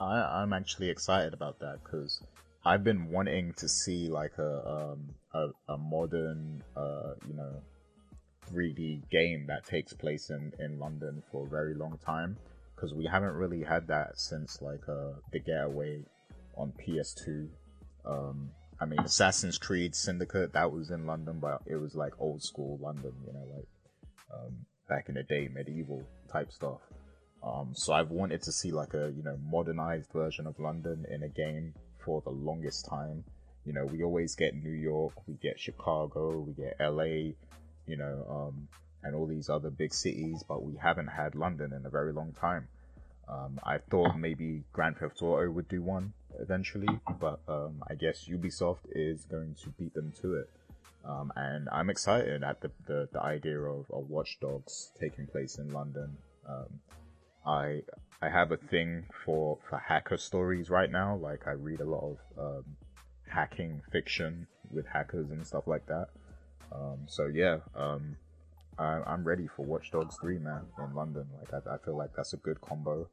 I, I'm actually excited about that because I've been wanting to see like a um, a, a modern, uh, you know, 3D game that takes place in, in London for a very long time because we haven't really had that since like uh, the Getaway on PS2. Um, I mean, Assassin's Creed Syndicate that was in London, but it was like old school London, you know, like um, back in the day, medieval type stuff. Um, so I've wanted to see like a you know modernized version of London in a game for the longest time. You know, we always get New York, we get Chicago, we get LA, you know, um, and all these other big cities, but we haven't had London in a very long time. Um, I thought maybe Grand Theft Auto would do one eventually, but um, I guess Ubisoft is going to beat them to it. Um, and I'm excited at the, the, the idea of, of Watch Dogs taking place in London. Um, I I have a thing for, for hacker stories right now. Like I read a lot of um, hacking fiction with hackers and stuff like that. Um, so yeah, um, I, am ready for Watch Dogs 3, man, in London. Like I, I feel like that's a good combo,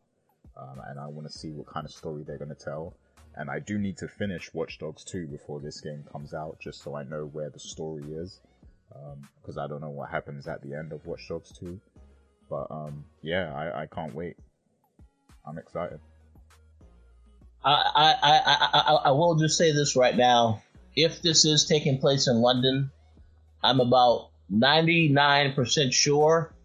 um, and I want to see what kind of story they're gonna tell. And I do need to finish Watch Dogs 2 before this game comes out, just so I know where the story is, because um, I don't know what happens at the end of Watch Dogs 2. But um, yeah, I, I can't wait. I'm excited. I, I, I, I, I will just say this right now. If this is taking place in London, I'm about 99% sure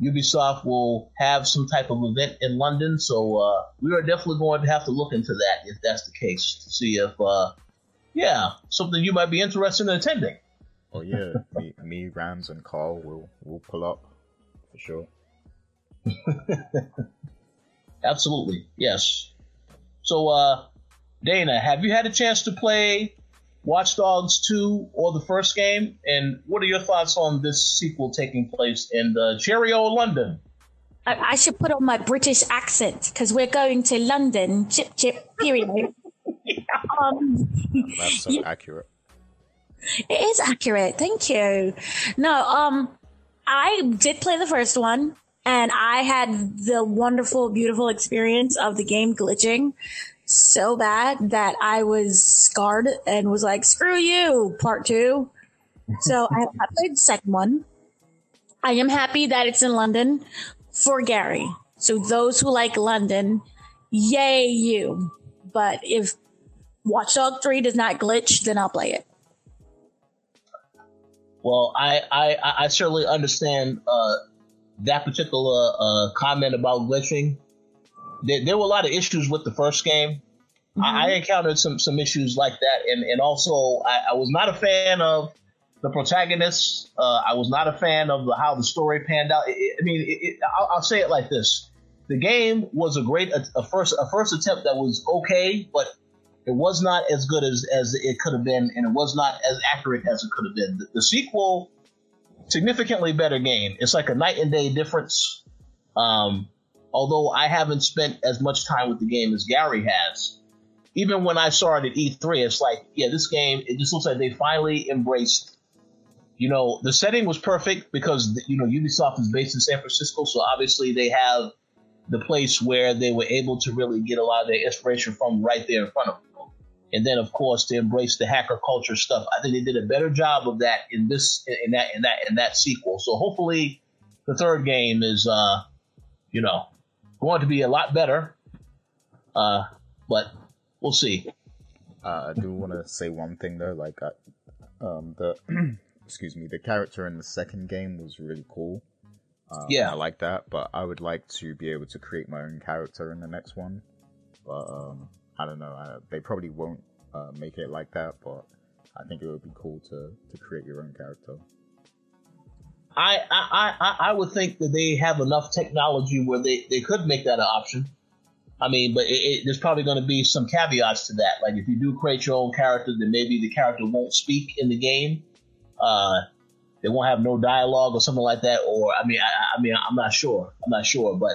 Ubisoft will have some type of event in London. So uh, we are definitely going to have to look into that if that's the case to see if, uh, yeah, something you might be interested in attending. Oh yeah, [laughs] me, me, Rams, and Carl will will pull up for sure. [laughs] Absolutely, yes. So, uh, Dana, have you had a chance to play Watch Dogs 2 or the first game? And what are your thoughts on this sequel taking place in the cherry old London? I, I should put on my British accent because we're going to London. Chip, chip, period. [laughs] um, [laughs] That's so yeah. accurate. It is accurate. Thank you. No, um, I did play the first one and I had the wonderful, beautiful experience of the game glitching so bad that I was scarred and was like, screw you, part two. So I, played the second one. I am happy that it's in London for Gary. So those who like London, yay you. But if Watchdog 3 does not glitch, then I'll play it. Well, I, I, I certainly understand uh, that particular uh, comment about glitching there, there, were a lot of issues with the first game. Mm-hmm. I, I, encountered some some issues like that, and and also I, I was not a fan of the protagonist. Uh, I was not a fan of the, how the story panned out. It, it, I mean, it, I'll, I'll, say it like this: the game was a great a, a, first a first attempt that was okay, but it was not as good as as it could have been, and it was not as accurate as it could have been. The, the sequel, significantly better game. It's like a night and day difference. Um, although I haven't spent as much time with the game as Gary has. Even when I saw it at E3, it's like, yeah, this game, it just looks like they finally embraced, you know, the setting was perfect because, you know, Ubisoft is based in San Francisco, so obviously they have the place where they were able to really get a lot of their inspiration from right there in front of them. And then, of course, to embrace the hacker culture stuff. I think they did a better job of that in this, in that, in that, in that sequel. So hopefully, the third game is, uh, you know, going to be a lot better. Uh, but we'll see. Uh, I do want to say one thing though, like um, the [clears throat] excuse me, the character in the second game was really cool. Um, yeah, I like that, but I would like to be able to create my own character in the next one. But um, I don't know, I, they probably won't uh, make it like that, but I think it would be cool to to create your own character. I, I, I, I would think that they have enough technology where they, they could make that an option. I mean, but it, it, there's probably going to be some caveats to that. Like if you do create your own character, then maybe the character won't speak in the game. Uh, they won't have no dialogue or something like that. Or I mean, I, I mean, I'm not sure. I'm not sure, but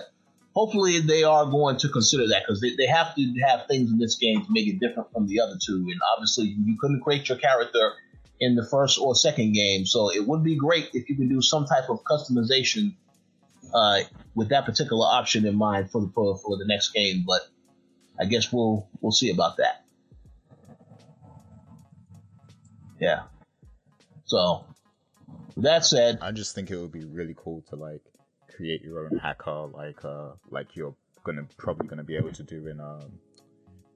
hopefully they are going to consider that because they, they have to have things in this game to make it different from the other two. And obviously, you couldn't create your character in the first or second game. So it would be great if you could do some type of customization uh, with that particular option in mind for the for, for the next game. But I guess we'll we'll see about that. Yeah. So That said, I just think it would be really cool to like create your own hacker, like uh, like you're gonna probably gonna be able to do in um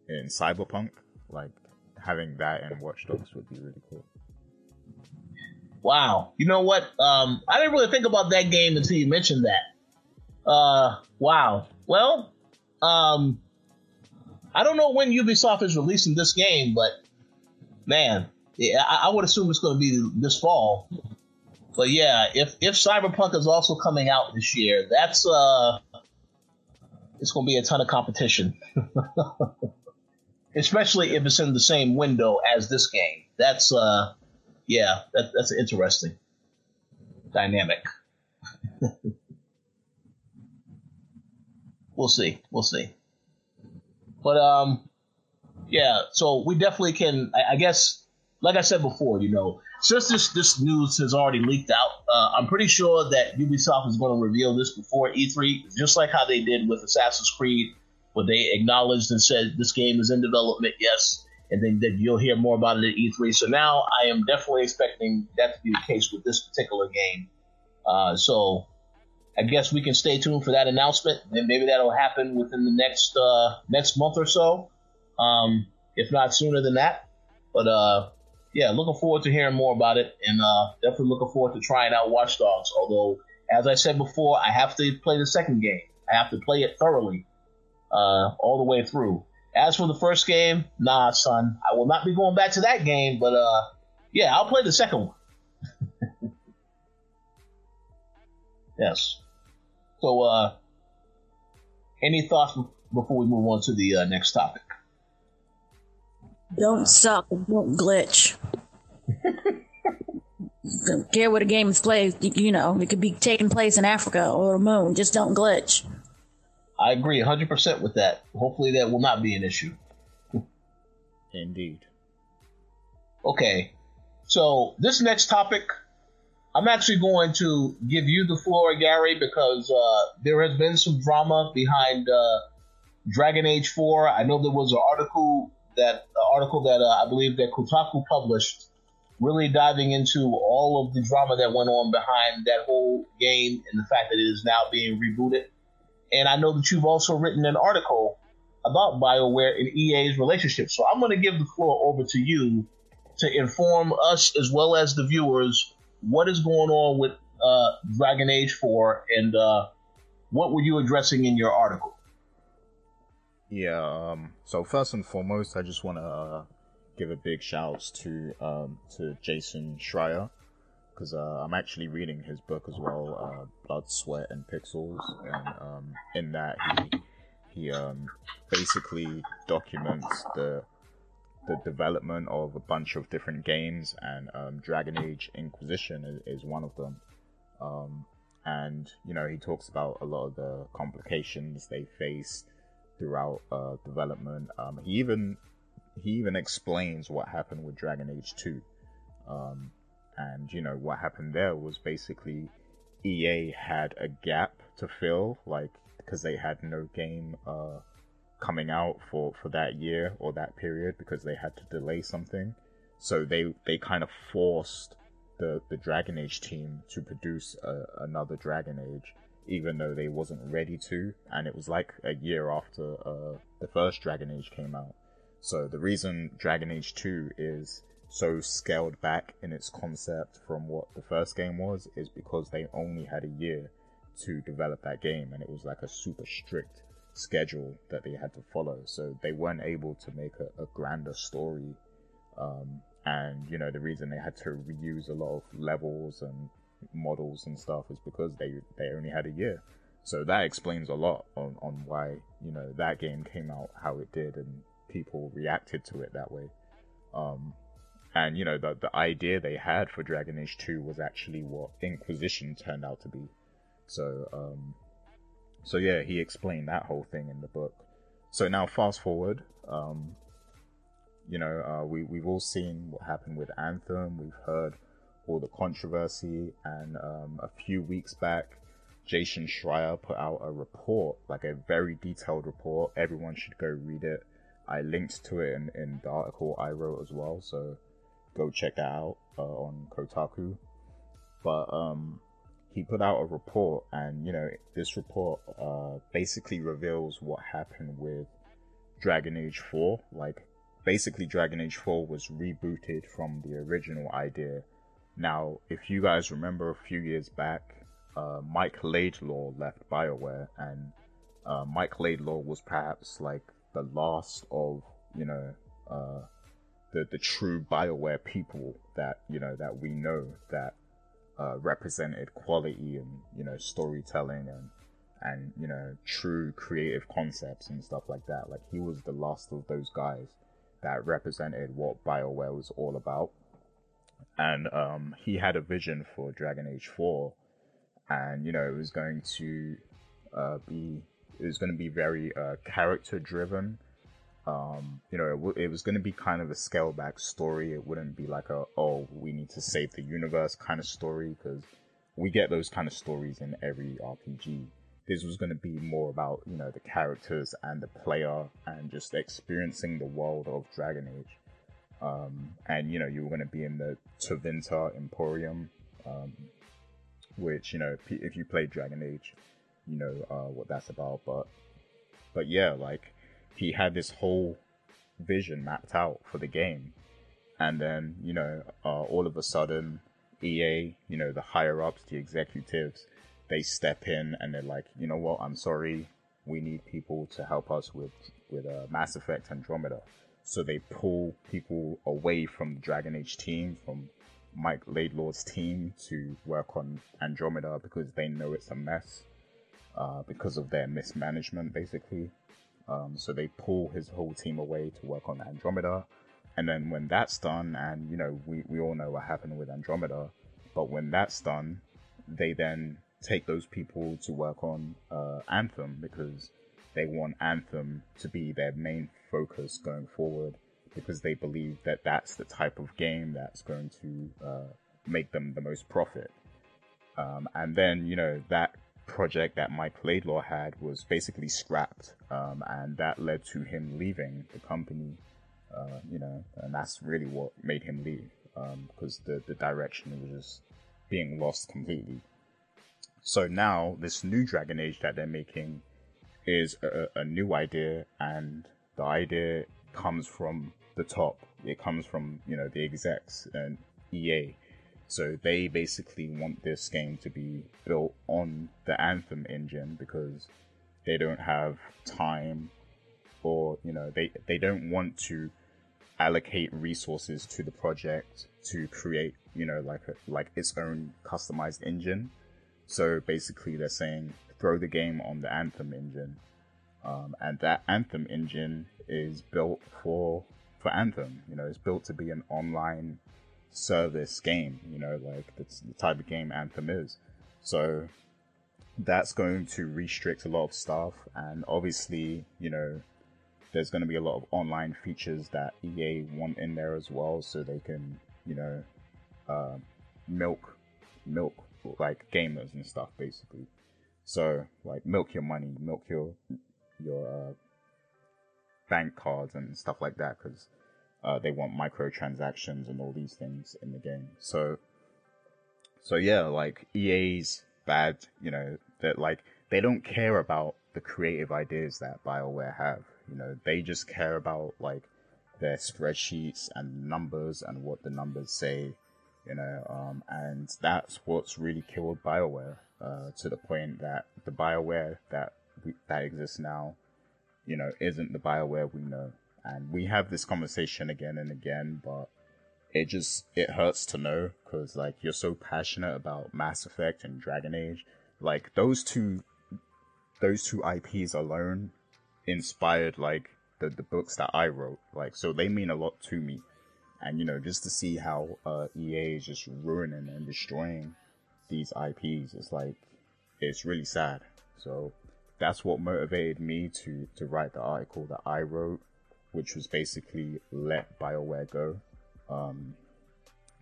in Cyberpunk. Like having that in Watch Dogs would be really cool. Wow. You know what? Um, I didn't really think about that game until you mentioned that. Uh, wow. Well, um, I don't know when Ubisoft is releasing this game, but man, yeah, I, I would assume it's going to be this fall. But yeah, if if Cyberpunk is also coming out this year, that's uh, it's going to be a ton of competition. [laughs] Especially if it's in the same window as this game. That's uh, yeah, that, that's interesting dynamic. [laughs] we'll see. We'll see. But um, yeah. So we definitely can. I, I, guess, like I said before, you know, since this this news has already leaked out, uh, I'm pretty sure that Ubisoft is going to reveal this before E3, just like how they did with Assassin's Creed, where they acknowledged and said this game is in development. Yes, and then, then you'll hear more about it at E3. So now I am definitely expecting that to be the case with this particular game. Uh, so I guess we can stay tuned for that announcement, and maybe that'll happen within the next uh, next month or so, um, if not sooner than that. But uh, yeah, looking forward to hearing more about it, and uh, definitely looking forward to trying out Watch Dogs. Although, as I said before, I have to play the second game. I have to play it thoroughly, uh, all the way through. As for the first game, nah, son, I will not be going back to that game. But uh, yeah, I'll play the second one. [laughs] yes. So, uh, any thoughts before we move on to the uh, next topic? Don't suck. Don't glitch. don't care what a game is played. You know, it could be taking place in Africa or the moon. Just don't glitch. I agree 100% with that. Hopefully, that will not be an issue. [laughs] Indeed. Okay, so this next topic, I'm actually going to give you the floor, Gary, because uh, there has been some drama behind uh, Dragon Age 4. I know there was an article that article that uh, I believe that Kotaku published, really diving into all of the drama that went on behind that whole game and the fact that it is now being rebooted. And I know that you've also written an article about BioWare and EA's relationship. So I'm going to give the floor over to you to inform us as well as the viewers what is going on with uh, Dragon Age 4 and uh, what were you addressing in your article? Yeah, um, so first and foremost, I just want to uh, give a big shout to um, to Jason Schreier because uh, I'm actually reading his book as well, uh, Blood, Sweat, and Pixels, and um, in that he he um, basically documents the the development of a bunch of different games, and um, Dragon Age Inquisition is, is one of them. Um, and you know he talks about a lot of the complications they face throughout uh, development. Um, he even he even explains what happened with Dragon Age Two. Um, and you know what happened there was basically EA had a gap to fill, like because they had no game uh, coming out for for that year or that period because they had to delay something. So they they kind of forced the the Dragon Age team to produce a, another Dragon Age, even though they wasn't ready to, and it was like a year after uh, the first Dragon Age came out. So the reason Dragon Age Two is so scaled back in its concept from what the first game was is because they only had a year to develop that game and it was like a super strict schedule that they had to follow so they weren't able to make a, a grander story um, and you know the reason they had to reuse a lot of levels and models and stuff is because they they only had a year so that explains a lot on, on why you know that game came out how it did and people reacted to it that way um, and you know the the idea they had for Dragon Age 2 was actually what Inquisition turned out to be. So um, so yeah, he explained that whole thing in the book. So now fast forward, um, you know, uh, we we've all seen what happened with Anthem. We've heard all the controversy, and um, a few weeks back, Jason Schreier put out a report, like a very detailed report. Everyone should go read it. I linked to it in, in the article I wrote as well, so go check that out uh, on Kotaku. but um, he put out a report, and you know, this report uh, basically reveals what happened with Dragon Age 4. Like, basically, Dragon Age 4 was rebooted from the original idea. Now, if you guys remember a few years back, uh, Mike Laidlaw left BioWare, and uh, Mike Laidlaw was perhaps like the last of, you know, uh, the the true Bioware people that you know that we know that uh, represented quality and you know storytelling and and you know true creative concepts and stuff like that. Like he was the last of those guys that represented what Bioware was all about. And um, he had a vision for Dragon Age Four, and you know it was going to uh, be it was going to be very uh, character driven um, you know, it, w- it was going to be kind of a scale back story. It wouldn't be like a, oh, we need to save the universe kind of story because we get those kind of stories in every RPG. This was going to be more about, you know, the characters and the player and just experiencing the world of Dragon Age. Um, and, you know, you were going to be in the Tevinter Imperium, um, which, you know, if you play Dragon Age, you know uh, what that's about. But, but yeah, like, he had this whole vision mapped out for the game. And then, you know, uh, all of a sudden, EA, you know, the higher ups, the executives, they step in and they're like, you know what, I'm sorry, we need people to help us with with uh, Mass Effect Andromeda. So they pull people away from the Dragon Age team, from Mike Laidlaw's team, to work on Andromeda because they know it's a mess uh, because of their mismanagement, basically. Um, so they pull his whole team away to work on Andromeda. And then when that's done, and you know, we, we all know what happened with Andromeda, but when that's done, they then take those people to work on uh, Anthem because they want Anthem to be their main focus going forward because they believe that that's the type of game that's going to uh, make them the most profit. Um, and then, you know, that project that Mike Laidlaw had was basically scrapped, um, and that led to him leaving the company. Uh, you know, and that's really what made him leave because um, the the direction was just being lost completely. So now this new Dragon Age that they're making is a, a new idea, and the idea comes from the top. It comes from you know the execs and EA so they basically want this game to be built on the Anthem engine because they don't have time or, you know, they, they don't want to allocate resources to the project to create, you know, like a, like its own customized engine. So basically they're saying throw the game on the Anthem engine. Um, and that Anthem engine is built for for Anthem. You know, it's built to be an online service game, you know, like that's the type of game Anthem is. So that's going to restrict a lot of stuff, and obviously, you know, there's going to be a lot of online features that EA want in there as well, so they can, you know, uh, milk, milk like gamers and stuff, basically. So like milk your money, milk your your uh, bank cards and stuff like that, because uh, they want microtransactions and all these things in the game. So, so yeah, like EA's bad, you know, that like they don't care about the creative ideas that BioWare have. You know, they just care about like their spreadsheets and numbers and what the numbers say. You know, um, and that's what's really killed BioWare uh, to the point that the BioWare that that exists now, you know, isn't the BioWare we know. And we have this conversation again and again, but it just it hurts to know because like you're so passionate about Mass Effect and Dragon Age, like those two, those two IPs alone inspired like the the books that I wrote, like so they mean a lot to me, and you know just to see how uh, EA is just ruining and destroying these IPs, it's like it's really sad. So that's what motivated me to to write the article that I wrote which was basically let BioWare go.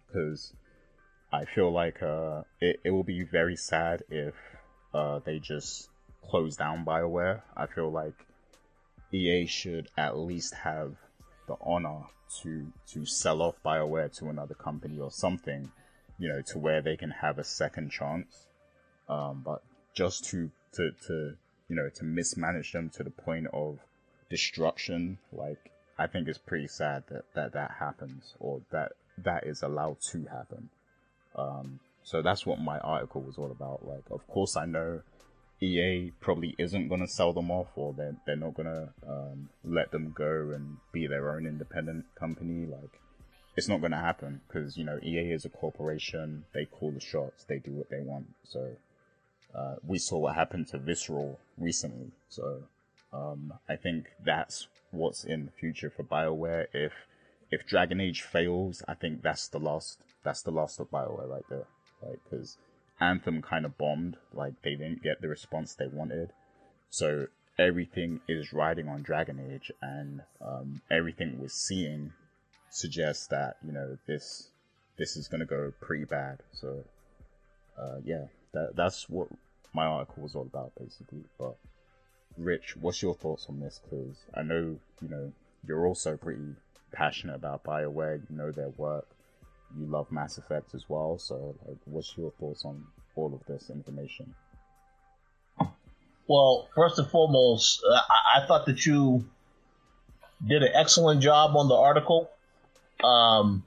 Because um, I feel like uh, it, it will be very sad if uh, they just close down BioWare. I feel like EA should at least have the honor to to sell off BioWare to another company or something, you know, to where they can have a second chance. Um, but just to, to, to, you know, to mismanage them to the point of destruction, like, I think it's pretty sad that, that that happens or that that is allowed to happen. Um, so that's what my article was all about. Like, of course, I know EA probably isn't going to sell them off, or they're they're not going to um, let them go and be their own independent company. Like, it's not going to happen because you know EA is a corporation. They call the shots. They do what they want. So uh, we saw what happened to Visceral recently. So um, I think that's what's in the future for Bioware. If if Dragon Age fails, I think that's the last that's the last of Bioware right there. Like because Anthem kind of bombed. Like they didn't get the response they wanted. So everything is riding on Dragon Age, and um, everything we're seeing suggests that you know this this is going to go pretty bad. So uh, yeah, that that's what my article was all about basically. But Rich, what's your thoughts on this? Because I know you know you're also pretty passionate about Bioware. You know their work. You love Mass Effect as well. So, like, what's your thoughts on all of this information? Well, first and foremost, uh, I, I thought that you did an excellent job on the article. Um,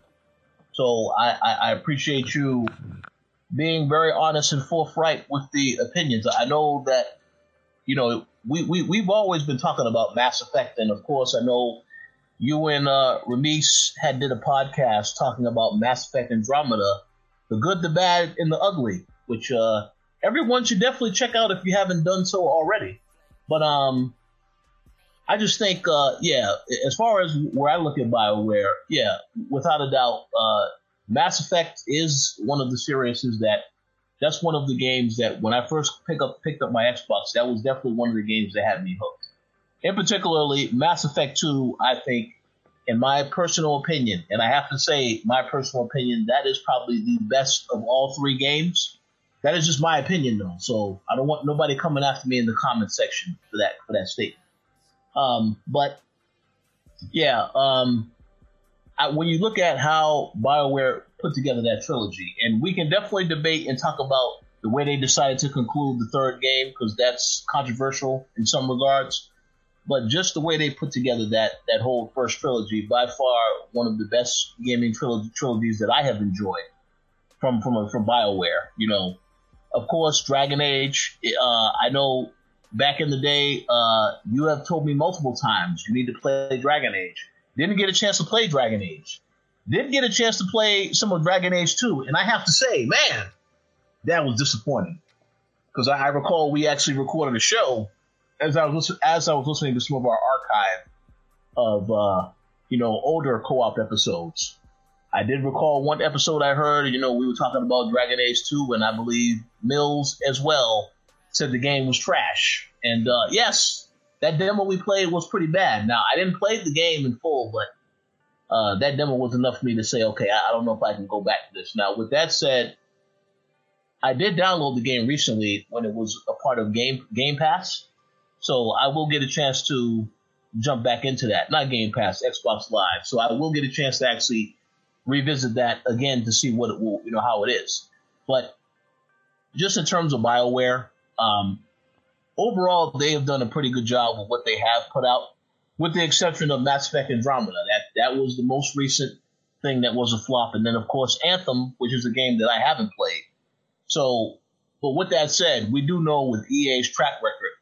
so I, I, I appreciate you being very honest and forthright with the opinions. I know that, you know, we, we, we've always been talking about Mass Effect, and of course, I know you and uh, had did a podcast talking about Mass Effect Andromeda, the good, the bad, and the ugly, which uh, everyone should definitely check out if you haven't done so already. But um, I just think, uh, yeah, as far as where I look at Bioware, yeah, without a doubt, uh, Mass Effect is one of the series that that's one of the games that when I first pick up picked up my Xbox, that was definitely one of the games that had me hooked in particularly Mass Effect 2, I think, in my personal opinion, and I have to say, my personal opinion, that is probably the best of all three games. That is just my opinion, though. So I don't want nobody coming after me in the comment section for that for that statement. Um, but yeah, um, I, when you look at how Bioware put together that trilogy, and we can definitely debate and talk about the way they decided to conclude the third game because that's controversial in some regards. But just the way they put together that that whole first trilogy, by far one of the best gaming trilogy, trilogies that I have enjoyed from from from Bioware. You know, of course, Dragon Age. Uh, I know back in the day, uh, you have told me multiple times you need to play Dragon Age. Didn't get a chance to play Dragon Age. Didn't get a chance to play some of Dragon Age 2, and I have to say, man, that was disappointing. Because I, I recall we actually recorded a show as I was as I was listening to some of our archive of uh, you know older co-op episodes, I did recall one episode I heard. You know, we were talking about Dragon Age Two, and I believe Mills as well said the game was trash. And uh, yes, that demo we played was pretty bad. Now I didn't play the game in full, but uh, that demo was enough for me to say, okay, I, I don't know if I can go back to this. Now, with that said, I did download the game recently when it was a part of Game Game Pass. So I will get a chance to jump back into that. Not Game Pass, Xbox Live. So I will get a chance to actually revisit that again to see what it will, you know, how it is. But just in terms of BioWare, um, overall they have done a pretty good job with what they have put out, with the exception of Mass Effect Andromeda. That that was the most recent thing that was a flop, and then of course Anthem, which is a game that I haven't played. So, but with that said, we do know with EA's track record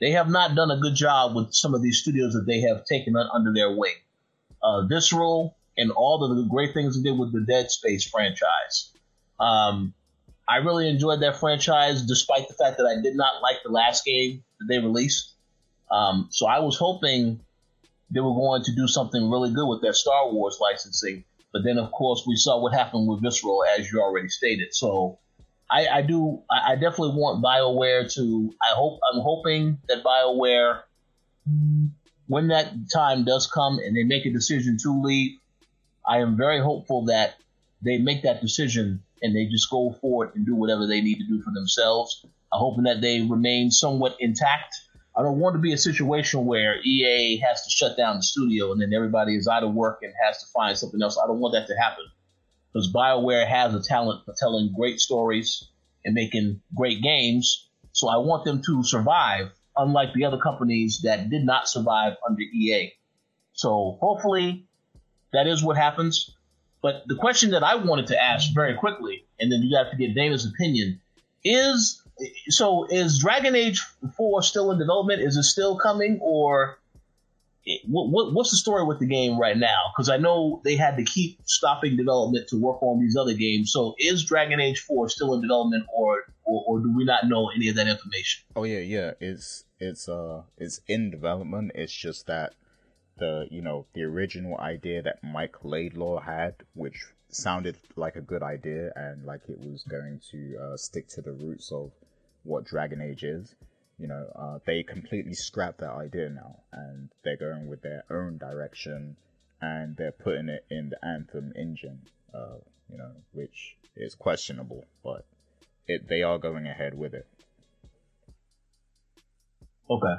they have not done a good job with some of these studios that they have taken under their wing. Uh, role and all of the great things they did with the Dead Space franchise. Um, I really enjoyed that franchise, despite the fact that I did not like the last game that they released. Um, so I was hoping they were going to do something really good with their Star Wars licensing. But then, of course, we saw what happened with Visceral, as you already stated. So I, I do. I, definitely want Bioware to. I hope. I'm hoping that Bioware, when that time does come and they make a decision to leave, I am very hopeful that they make that decision and they just go forward and do whatever they need to do for themselves. I'm hoping that they remain somewhat intact. I don't want to be a situation where EA has to shut down the studio and then everybody is out of work and has to find something else. I don't want that to happen. because BioWare has a talent for telling great stories and making great games. So I want them to survive, unlike the other companies that did not survive under EA. So hopefully that is what happens. But the question that I wanted to ask very quickly, and then you have to get Dana's opinion, is so is Dragon Age 4 still in development? Is it still coming or what, what, what's the story with the game right now? Because I know they had to keep stopping development to work on these other games. So is Dragon Age Four still in development, or, or or, do we not know any of that information? Oh yeah, yeah. It's it's uh it's in development. It's just that the you know the original idea that Mike Laidlaw had, which sounded like a good idea and like it was going to uh, stick to the roots of what Dragon Age is you know, uh, they completely scrapped that idea now, and they're going with their own direction, and they're putting it in the Anthem engine, uh, you know, which is questionable, but it they are going ahead with it. Okay.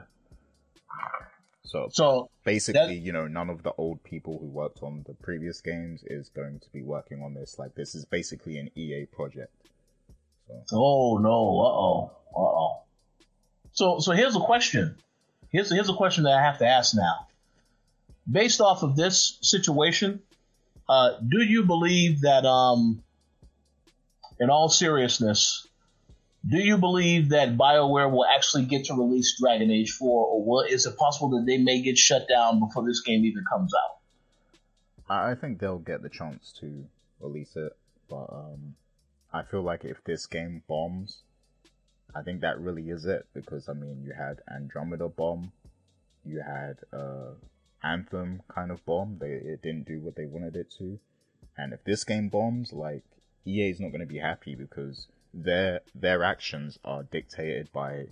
So, so basically, that, you know, none of the old people who worked on the previous games is going to be working on this. Like, this is basically an EA project. So. Oh no! Uh oh! Uh oh! So, so here's a question. Here's here's a question that I have to ask now. Based off of this situation, uh, do you believe that, um, in all seriousness, do you believe that BioWare will actually get to release Dragon Age 4, or will, is it possible that they may get shut down before this game even comes out? I think they'll get the chance to release it, but um, I feel like if this game bombs, I think that really is it because I mean you had Andromeda bomb, you had uh, Anthem kind of bomb. They it didn't do what they wanted it to, and if this game bombs, like EA is not going to be happy because their their actions are dictated by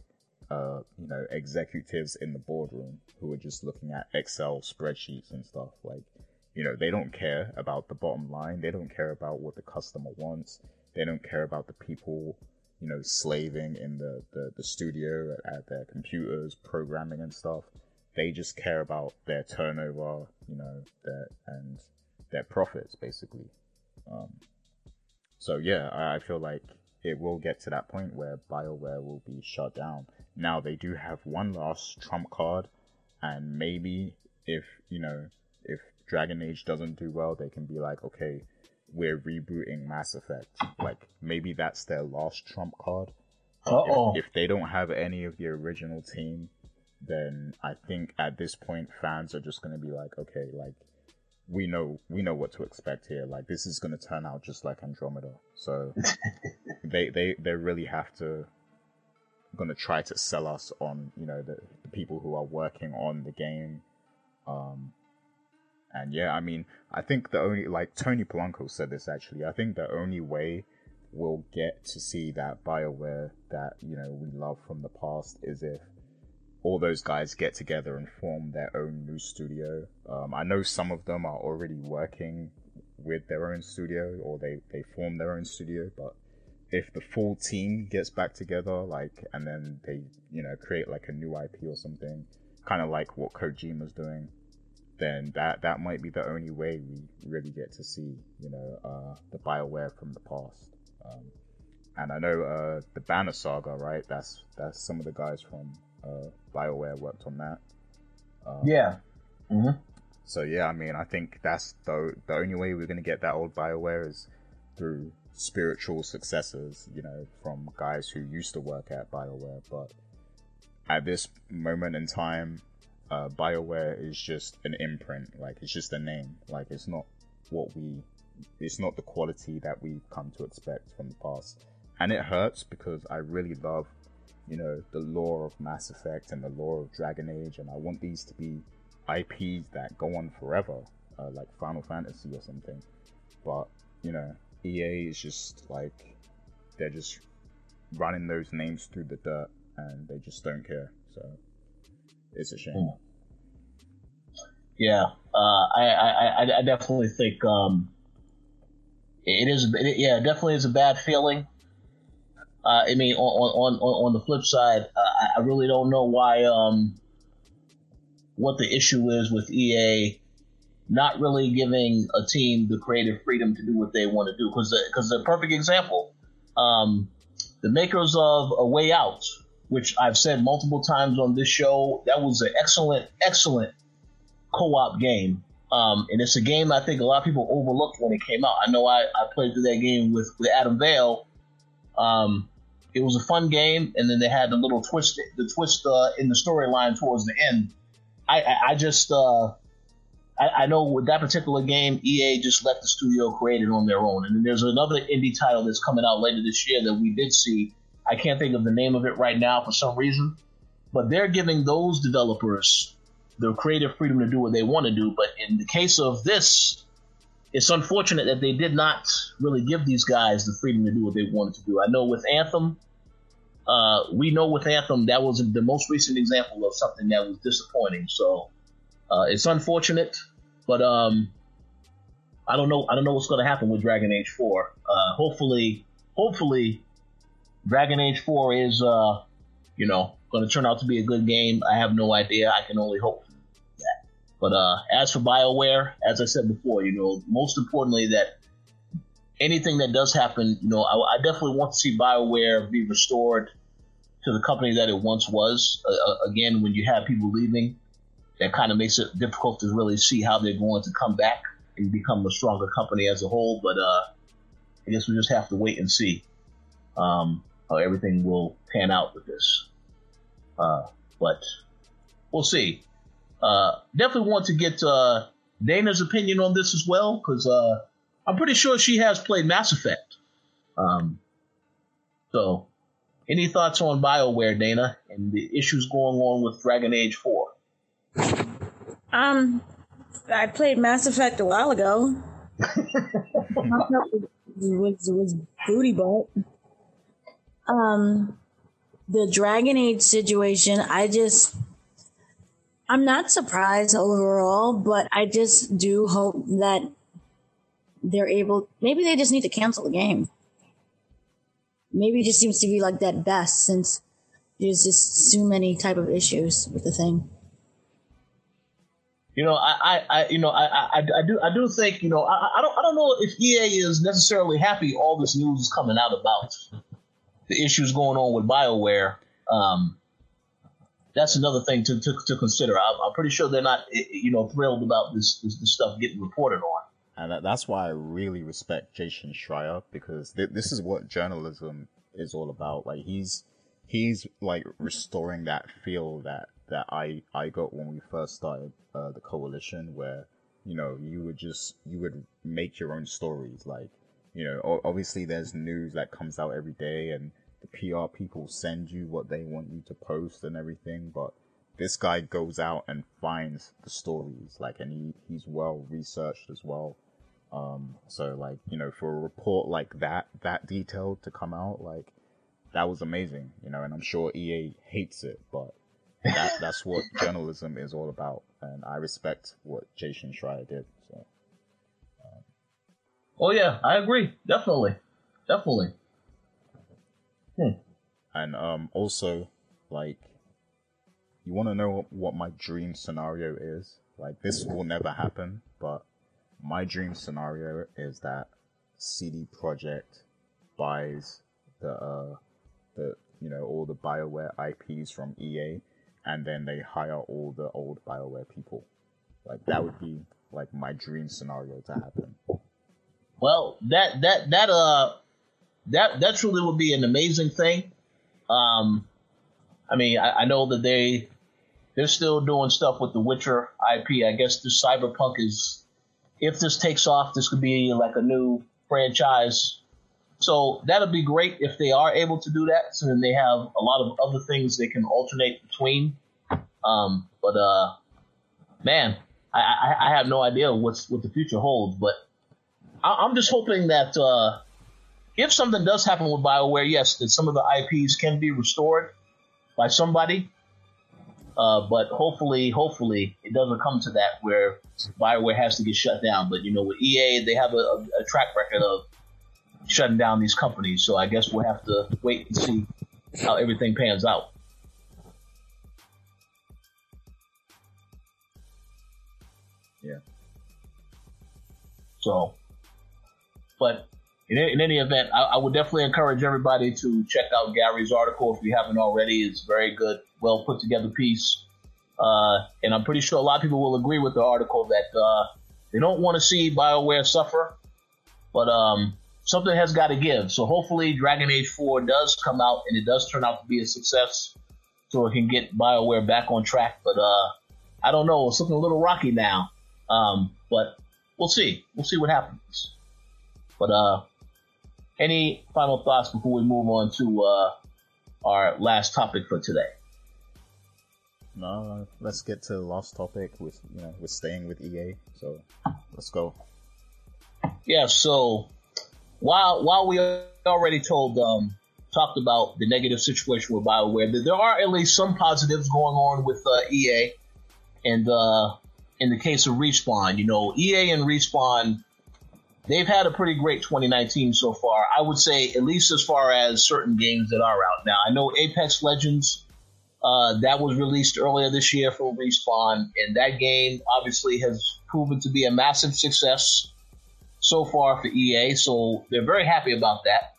uh, you know executives in the boardroom who are just looking at Excel spreadsheets and stuff like you know they don't care about the bottom line they don't care about what the customer wants they don't care about the people you know, slaving in the, the, the studio at, at their computers, programming and stuff. They just care about their turnover, you know, their, and their profits, basically. Um, so yeah, I, I feel like it will get to that point where BioWare will be shut down. Now they do have one last trump card, and maybe if you know if Dragon Age doesn't do well, they can be like, okay, we're rebooting Mass Effect. Like maybe that's their last trump card. oh If, if, they don't have any of the original team, then I think at this point fans are just gonna be like, okay, like we know we know what to expect here. Like this is gonna turn out just like Andromeda. So [laughs] they they they really have to gonna try to sell us on you know the, the people who are working on the game. Um, and yeah, I mean, I think the only like Tony Polanco said this actually. I think the only way we'll get to see that Bioware that you know we love from the past is if all those guys get together and form their own new studio. Um, I know some of them are already working with their own studio or they they form their own studio, but if the full team gets back together, like, and then they, you know, create like a new IP or something, kind of like what Kojima's doing, then that that might be the only way we really get to see you know uh, the Bioware from the past. Um, and I know uh, the Banner Saga, right? That's that's some of the guys from uh, Bioware worked on that. Um, yeah. Mm-hmm. So yeah, I mean, I think that's the the only way we're gonna get that old Bioware is through spiritual successors, you know, from guys who used to work at Bioware. But at this moment in time, uh, Bioware is just an imprint. Like it's just a name. Like it's not what we. It's not the quality that we've come to expect from the past, and it hurts because I really love, you know, the lore of Mass Effect and the lore of Dragon Age, and I want these to be IPs that go on forever, uh, like Final Fantasy or something. But you know, EA is just like they're just running those names through the dirt, and they just don't care. So it's a shame. Yeah, uh, I, I, I definitely think um, it is. It, yeah, definitely is a bad feeling. Uh, I mean, on on on the flip side, uh, I really don't know why um, what the issue is with EA not really giving a team the creative freedom to do what they want to do. Because because the, the perfect example, um, the makers of A Way Out, which I've said multiple times on this show, that was an excellent, excellent co-op game. Um, and it's a game I think a lot of people overlooked when it came out. I know I, I played through that game with, with Adam Vale. Um, it was a fun game, and then they had the little twist, the twist uh, in the storyline towards the end. I, I, I just, uh, I, I, know with that particular game, EA just let the studio create it on their own. And then there's another indie title that's coming out later this year that we did see. I can't think of the name of it right now for some reason, but they're giving those developers the creative freedom to do what they want to do. But in the case of this, it's unfortunate that they did not really give these guys the freedom to do what they wanted to do. I know with Anthem, uh, we know with Anthem that was the most recent example of something that was disappointing. So uh, it's unfortunate, but um, I don't know. I don't know what's going to happen with Dragon Age Four. Uh, hopefully, hopefully, Dragon Age Four is uh, you know going to turn out to be a good game. I have no idea. I can only hope. But uh, as for Bioware, as I said before, you know, most importantly that anything that does happen, you know, I, I definitely want to see Bioware be restored to the company that it once was. Uh, uh again, when you have people leaving, that kind of makes it difficult to really see how they're going to come back and become a stronger company as a whole. But uh, I guess we just have to wait and see um, how everything will pan out with this. Uh, but we'll see. Uh, definitely want to get uh, Dana's opinion on this as well because uh, I'm pretty sure she has played Mass Effect. Um, so, any thoughts on BioWare, Dana, and the issues going on with Dragon Age 4? Um, I played Mass Effect a while ago. it [laughs] was, it was booty butt. Um, the Dragon Age situation, I just, I'm not surprised overall, but I just do hope that they're able, maybe they just need to cancel the game. Maybe it just seems to be like that best since there's just so many type of issues with the thing. You know, I, I, I you know, I, I, I, do, I do think, you know, I, I don't, I don't know if EA is necessarily happy all this news is coming out about the issues going on with Bioware. Um, that's another thing to, to, to consider. I, am pretty sure they're not, you know, thrilled about this, this, this stuff getting reported on. And that's why I really respect Jason Schreier because th- this is what journalism is all about. Like he's he's like restoring that feel that that I I got when we first started uh, the Koalition, where you know you would just you would make your own stories. Like you know, obviously there's news that comes out every day, and the PR people send you what they want you to post and everything, but this guy goes out and finds the stories, like, and he, he's well researched as well. Um, so like, you know, for a report like that, that detailed to come out, like, that was amazing, you know, and I'm sure EA hates it, but that, [laughs] that's what journalism is all about. And I respect what Jason Schreier did. So. Um. Oh yeah, I agree. Definitely. Definitely. Hmm. And um, also, like, you want to know what my dream scenario is? Like, this will never happen, but my dream scenario is that CD Projekt buys the uh, the you know all the Bioware IPs from EA, and then they hire all the old Bioware people. Like that would be like my dream scenario to happen. Well, that that that uh that that truly would be an amazing thing. Um, I mean, I, I, know that they they're still doing stuff with the Witcher IP. I guess this Cyberpunk is, if this takes off, this could be like a new franchise. So that'll be great if they are able to do that. So then they have a lot of other things they can alternate between. Um, but uh, man, I, I, I have no idea what's what the future holds. But I, am just hoping that uh, if something does happen with BioWare, yes, that some of the IPs can be restored by somebody. Uh, but hopefully, hopefully, it doesn't come to that where BioWare has to get shut down. But you know, with EA, they have a, a, a track record of shutting down these companies. So I guess we'll have to wait and see how everything pans out. Yeah. So, but in, in any event, I, I, would definitely encourage everybody to check out Gary's article if you haven't already. It's very good, well put together piece. Uh, and I'm pretty sure a lot of people will agree with the article that uh, they don't want to see BioWare suffer, but um, something has got to give. So hopefully, Dragon Age 4 does come out and it does turn out to be a success, so it can get BioWare back on track. But uh, I don't know, it's looking a little rocky now. Um, but we'll see. We'll see what happens. But uh, any final thoughts before we move on to uh, our last topic for today? No, let's get to the last topic. With you know, we're staying with EA, so let's go. Yeah. So while while we already told um, talked about the negative situation with Bioware, there are at least some positives going on with uh, EA, and uh, in the case of Respawn, you know, EA and Respawn they've had a pretty great 2019 so far. I would say, at least as far as certain games that are out now. I know Apex Legends, uh, that was released earlier this year from Respawn, and that game obviously has proven to be a massive success so far for EA. So they're very happy about that.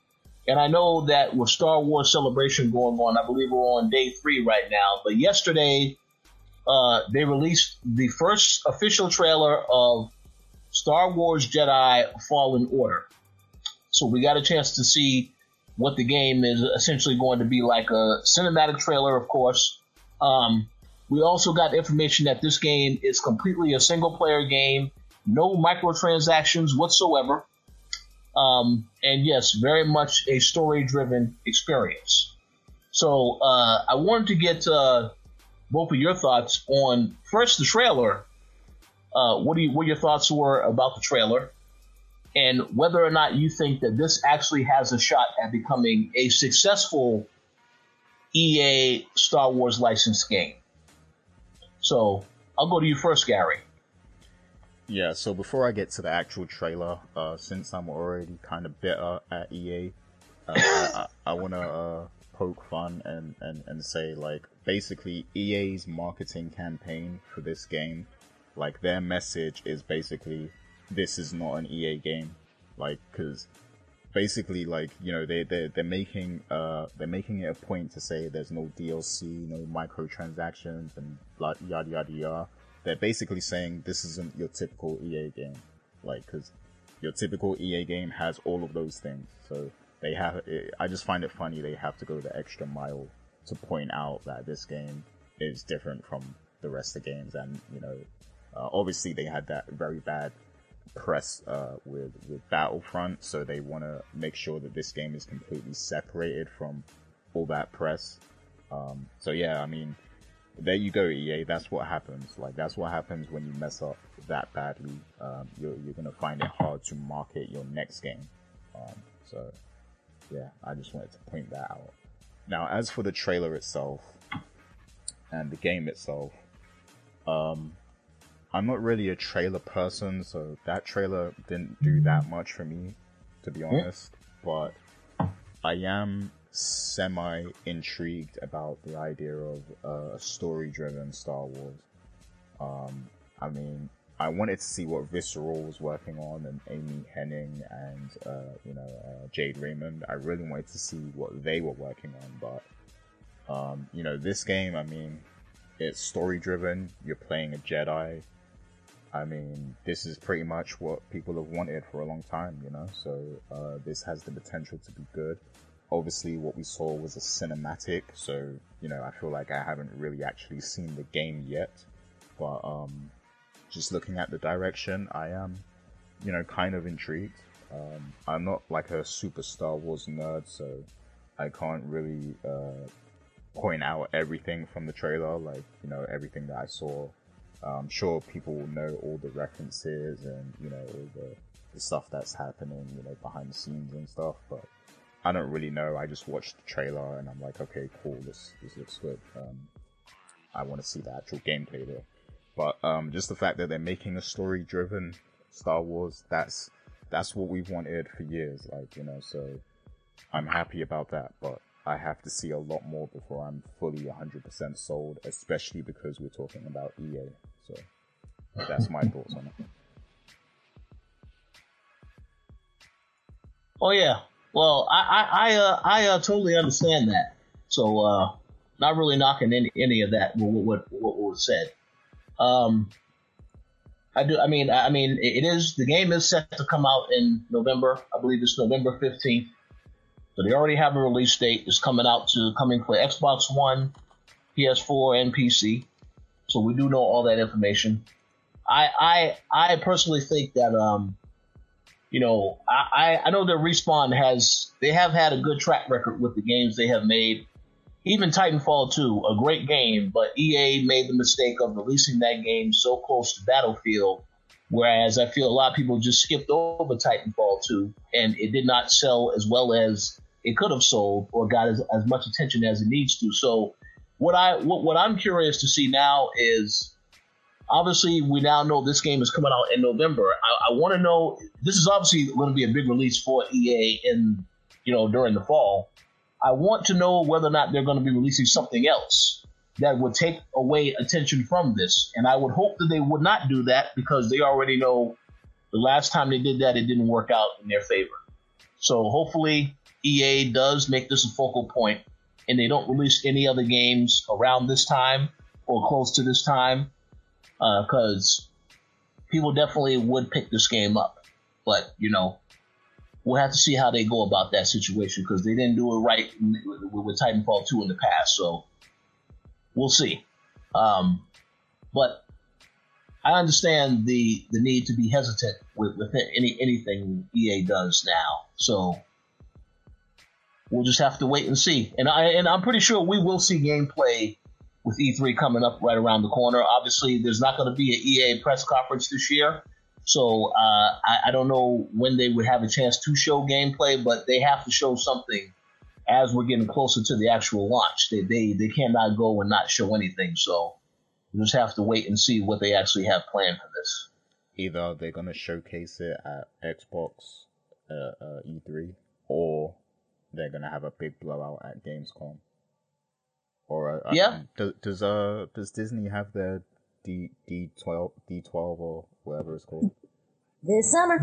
And I know that with Star Wars Celebration going on, I believe we're on day three right now. But yesterday, uh, they released the first official trailer of Star Wars Jedi Fallen Order. So we got a chance to see what the game is essentially going to be like a cinematic trailer, of course. Um, we also got information that this game is completely a single player game, no microtransactions whatsoever. Um, and yes, very much a story driven experience. So, uh, I wanted to get, uh, both of your thoughts on first the trailer uh, what do you, what your thoughts were about the trailer, and whether or not you think that this actually has a shot at becoming a successful EA Star Wars licensed game. So I'll go to you first, Gary. Yeah, so before I get to the actual trailer, uh, since I'm already kind of bitter at EA, uh, I, I, I want to uh, poke fun and, and, and say, like, basically EA's marketing campaign for this game like their message is basically, this is not an EA game. Like, cause basically like, you know, they, they, they're making, uh, they're making it a point to say there's no DLC, no microtransactions and blah, yada yada yada. They're basically saying this isn't your typical EA game. Like, cause your typical EA game has all of those things. So they have, it, I just find it funny they have to go the extra mile to point out that this game is different from the rest of the games and, you know, uh, obviously, they had that very bad press uh, with with Battlefront, so they want to make sure that this game is completely separated from all that press. Um, so yeah, I mean, there you go, EA. That's what happens. Like that's what happens when you mess up that badly. Um, you're you're gonna find it hard to market your next game. Um, so yeah, I just wanted to point that out. Now, as for the trailer itself and the game itself, um, I'm not really a trailer person, so that trailer didn't do that much for me, to be honest. But I am semi intrigued about the idea of a story driven Star Wars. Um, I mean, I wanted to see what Visceral was working on and Amy Hennig and, uh, you know, uh, Jade Raymond. I really wanted to see what they were working on, but, um, you know, this game, I mean, it's story driven. You're playing a Jedi. I mean, this is pretty much what people have wanted for a long time, you know. So uh, this has the potential to be good. Obviously, what we saw was a cinematic, so you know, I feel like I haven't really actually seen the game yet. But um, just looking at the direction, I am, you know, kind of intrigued. Um, I'm not like a super Star Wars nerd, so I can't really uh, point out everything from the trailer, like you know, everything that I saw I'm sure people will know all the references and, you know, all the, the stuff that's happening, you know, behind the scenes and stuff, but I don't really know. I just watched the trailer and I'm like, okay, cool, this, this looks good. Um, I want to see the actual gameplay there. But, um, just the fact that they're making a story driven Star Wars, that's, that's what we've wanted for years, like, you know, so I'm happy about that, but I have to see a lot more before I'm fully 100% sold, especially because we're talking about EA. So that's my thoughts on it. Oh yeah. Well, I I I, uh, I uh, totally understand that. So uh, not really knocking any any of that. What what what, was said. Um, I do. I mean, I mean, it is the game is set to come out in November. I believe it's November fifteenth. So they already have a release date. It's coming out to coming for Xbox One, PS4, and PC. So we do know all that information. I I I personally think that um, you know, I I know that Respawn has they have had a good track record with the games they have made. Even Titanfall 2, a great game, but EA made the mistake of releasing that game so close to Battlefield, whereas I feel a lot of people just skipped over Titanfall 2 and it did not sell as well as it could have sold or got as, as much attention as it needs to. So what I what, what I'm curious to see now is obviously we now know this game is coming out in November. I, I want to know this is obviously going to be a big release for EA in you know during the fall. I want to know whether or not they're going to be releasing something else that would take away attention from this. And I would hope that they would not do that because they already know the last time they did that, it didn't work out in their favor. So hopefully EA does make this a focal point and they don't release any other games around this time or close to this time because uh, people definitely would pick this game up. But, you know, we'll have to see how they go about that situation because they didn't do it right with, Titanfall 2 in the past. So we'll see. Um, but I understand the the need to be hesitant with, with any anything EA does now. So we'll just have to wait and see. And I and I'm pretty sure we will see gameplay with E3 coming up right around the corner. Obviously, there's not going to be an EA press conference this year. So uh, I, I, don't know when they would have a chance to show gameplay, but they have to show something as we're getting closer to the actual launch. They they, they cannot go and not show anything. So we just have to wait and see what they actually have planned for this. Either they're gonna showcase it at Xbox uh, uh, E3, or they're gonna have a big blowout at Gamescom. Or uh, yeah, does, does uh does Disney have their D D twelve D twelve or whatever it's called. This summer.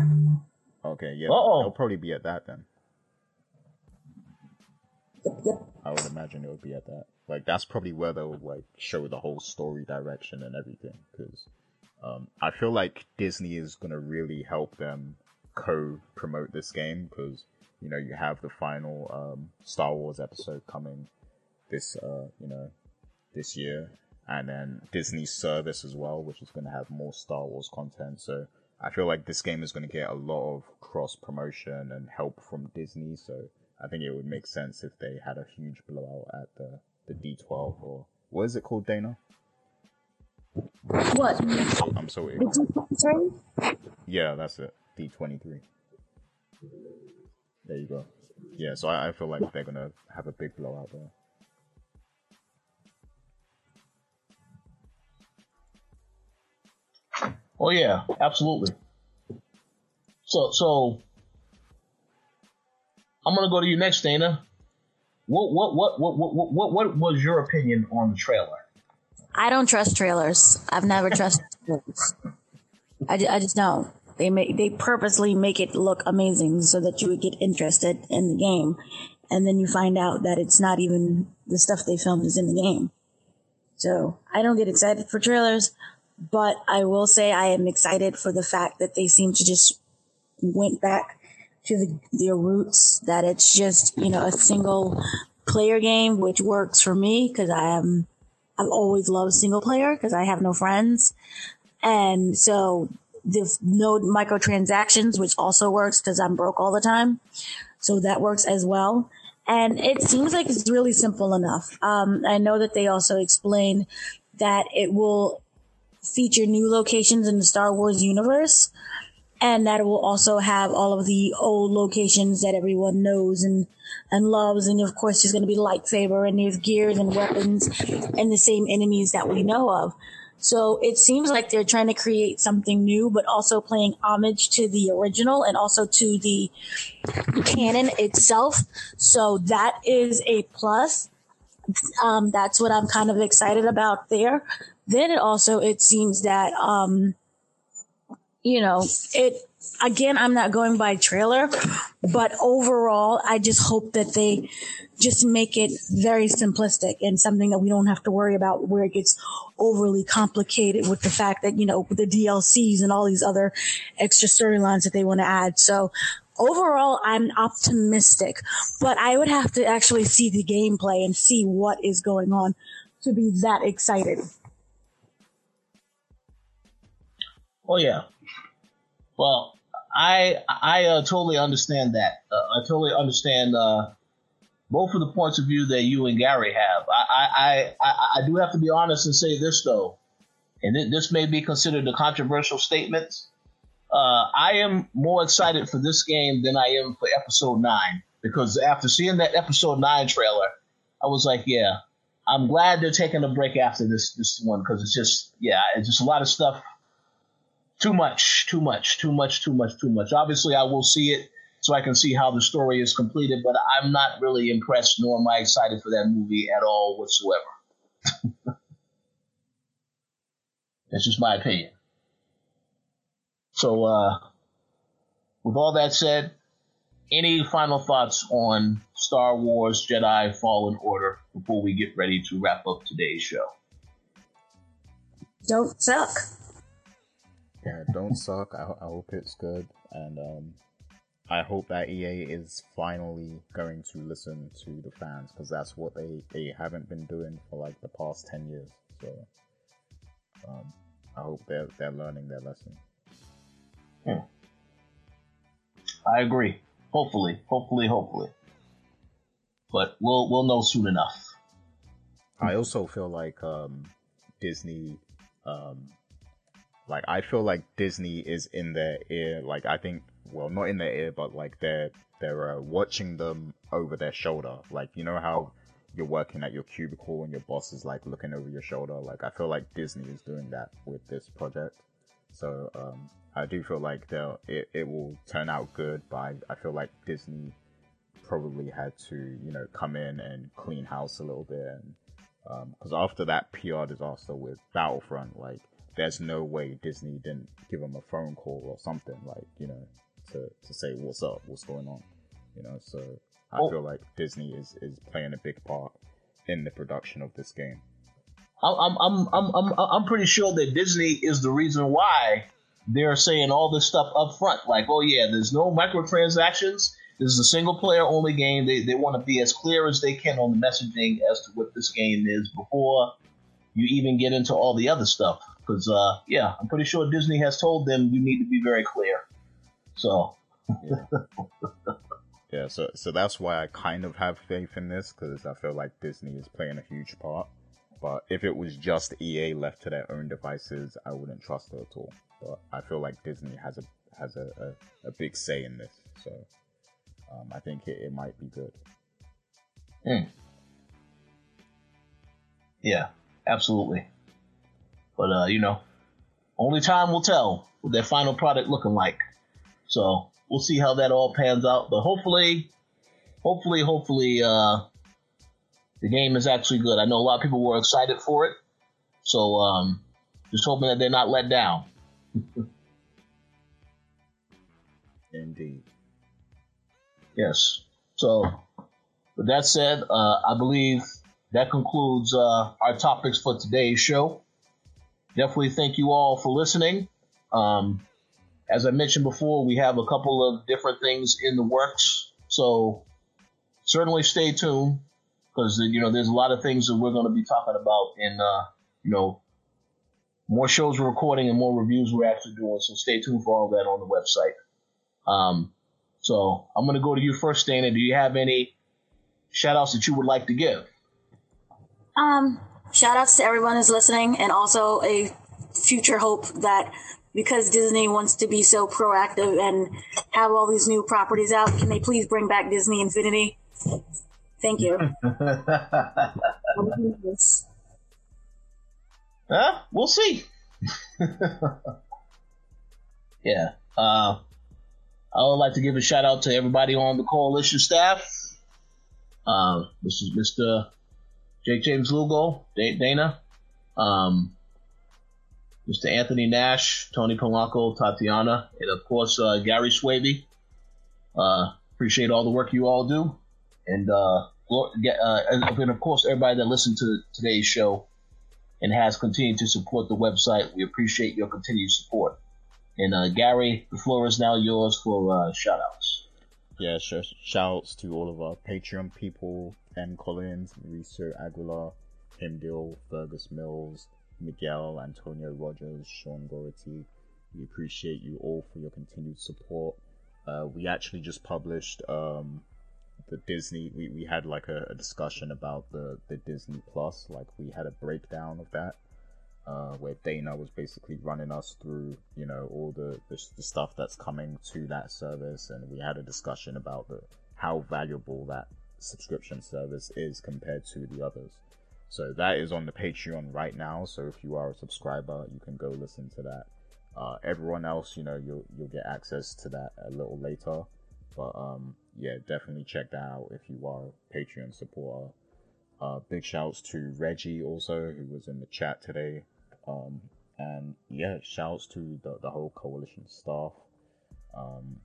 Okay, yeah. Uh-oh. It'll probably be at that then. Yep, yep. I would imagine it would be at that. Like that's probably where they'll like show the whole story direction and everything. Because um, I feel like Disney is gonna really help them co-promote this game because you know you have the final um, Star Wars episode coming this uh, you know this year and then Disney's service as well, which is going to have more Star Wars content. So I feel like this game is going to get a lot of cross promotion and help from Disney. So I think it would make sense if they had a huge blowout at the, the D12 or what is it called, Dana? What? I'm so D23? Yeah, that's it. D23. There you go. Yeah, so I, I feel like they're going to have a big blowout there. Oh yeah, absolutely. So so I'm gonna go to you next, Dana. What what what what what what, what was your opinion on the trailer? I don't trust trailers. I've never trusted trailers. I, I just don't. They make they purposely make it look amazing so that you would get interested in the game, and then you find out that it's not even the stuff they filmed is in the game. So I don't get excited for trailers. But I will say I am excited for the fact that they seem to just went back to the, their roots, that it's just, you know, a single player game, which works for me because I am, I've always loved single player because I have no friends. And so the no microtransactions, which also works because I'm broke all the time. So that works as well. And it seems like it's really simple enough. Um, I know that they also explain that it will feature new locations in the Star Wars universe. And that it will also have all of the old locations that everyone knows and, and loves. And of course, there's going to be lightsaber and there's gears and weapons and the same enemies that we know of. So it seems like they're trying to create something new, but also playing homage to the original and also to the canon itself. So that is a plus. Um, that's what I'm kind of excited about there. Then it also, it seems that, um, you know, it, again, I'm not going by trailer, but overall, I just hope that they just make it very simplistic and something that we don't have to worry about where it gets overly complicated with the fact that, you know, the DLCs and all these other extra storylines that they want to add. So overall, I'm optimistic, but I would have to actually see the gameplay and see what is going on to be that excited. Oh yeah. Well, I I uh, totally understand that. Uh, I totally understand uh, both of the points of view that you and Gary have. I I, I, I do have to be honest and say this though, and this may be considered a controversial statement. Uh, I am more excited for this game than I am for Episode Nine because after seeing that Episode Nine trailer, I was like, yeah, I'm glad they're taking a break after this this one because it's just yeah, it's just a lot of stuff too much, too much, too much, too much, too much. Obviously, I will see it so I can see how the story is completed, but I'm not really impressed nor am I excited for that movie at all whatsoever. [laughs] That's just my opinion. So, uh, with all that said, any final thoughts on Star Wars Jedi Fallen Order before we get ready to wrap up today's show? Don't suck yeah, don't suck. I, I hope it's good, and um, I hope that EA is finally going to listen to the fans because that's what they they haven't been doing for like the past ten years. So um, I hope they're they're learning their lesson. Hmm. I agree. Hopefully, hopefully, hopefully. But we'll we'll know soon enough. I also feel like um, Disney um, like I feel like Disney is in their ear. Like I think, well, not in their ear, but like they're they're uh, watching them over their shoulder. Like you know how you're working at your cubicle and your boss is like looking over your shoulder. Like I feel like Disney is doing that with this project. So um, I do feel like they'll it, it will turn out good. But I, I feel like Disney probably had to you know come in and clean house a little bit and because um, after that PR disaster with Battlefront, like there's no way Disney didn't give him a phone call or something like you know to to say what's up, what's going on, you know. So I oh. feel like Disney is is playing a big part in the production of this game. I'm I'm I'm I'm I'm pretty sure that Disney is the reason why they're saying all this stuff up front. Like, oh yeah, there's no microtransactions. This is a single player only game. They they want to be as clear as they can on the messaging as to what this game is before you even get into all the other stuff. Because uh, yeah, I'm pretty sure Disney has told them you need to be very clear. So. yeah. [laughs] yeah, so so that's why I kind of have faith in this because I feel like Disney is playing a huge part. But if it was just EA left to their own devices, I wouldn't trust it at all. But I feel like Disney has a has a, a, a big say in this, so um, I think it, it might be good. Mm. Yeah, absolutely. But uh, you know, only time will tell what their final product looking like. So we'll see how that all pans out. But hopefully, hopefully, hopefully, uh, the game is actually good. I know a lot of people were excited for it. So um, just hoping that they're not let down. [laughs] Indeed. Yes. So, with that said, uh, I believe that concludes uh, our topics for today's show definitely thank you all for listening. Um, as I mentioned before, we have a couple of different things in the works, so certainly stay tuned because you know there's a lot of things that we're going to be talking about, and uh, you know more shows we're recording and more reviews we're actually doing. So stay tuned for all that on the website. Um, so I'm going to go to you first, Dana. Do you have any shout outs that you would like to give? Um, shout outs to everyone who's listening and also a future hope that because Disney wants to be so proactive and have all these new properties out, can they please bring back Disney Infinity? Thank you. [laughs] huh? We'll see. [laughs] yeah. Uh, I would like to give a shout out to everybody on the Koalition staff. Uh, this is Mr. Jake James Lugo, Dana. Um, Mr. Anthony Nash, Tony Polanco, Tatiana, and of course uh, Gary Swaby. Uh, appreciate all the work you all do, and uh, uh, and of course everybody that listened to today's show and has continued to support the website. We appreciate your continued support. And uh, Gary, the floor is now yours for uh, shout outs. Yeah, sure. Shout outs to all of our Patreon people M. Collins, Mauricio Aguilar, Tim Dill, Fergus Mills, Miguel, Antonio Rogers, Sean Gority. We appreciate you all for your continued support. Uh, we actually just published um, the Disney. We, we had like a, a, discussion about the, the Disney Plus. Like we had a breakdown of that, uh, where Dana was basically running us through, you know, all the, the, the stuff that's coming to that service, and we had a discussion about the how valuable that subscription service is compared to the others. So that is on the Patreon right now. So if you are a subscriber, you can go listen to that. Uh, everyone else, you know, you'll you'll get access to that a little later. But um, yeah, definitely check that out if you are a Patreon supporter. Uh, big shouts to Reggie also, who was in the chat today. Um, and yeah, shouts to the, the whole Koalition staff. Um,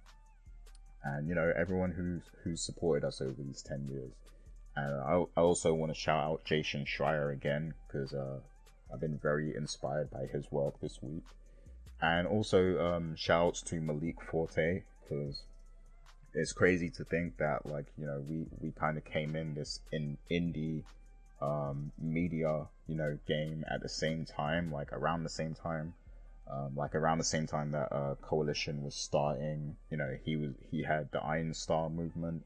and you know everyone who's who's supported us over these 10 years and I, I also want to shout out Jason Schreier again because uh, I've been very inspired by his work this week and also um, shouts to Malik Forte because it's crazy to think that like you know we we kind of came in this in indie um, media you know game at the same time like around the same time um, like around the same time that uh, Koalition was starting you know he was he had the iron star movement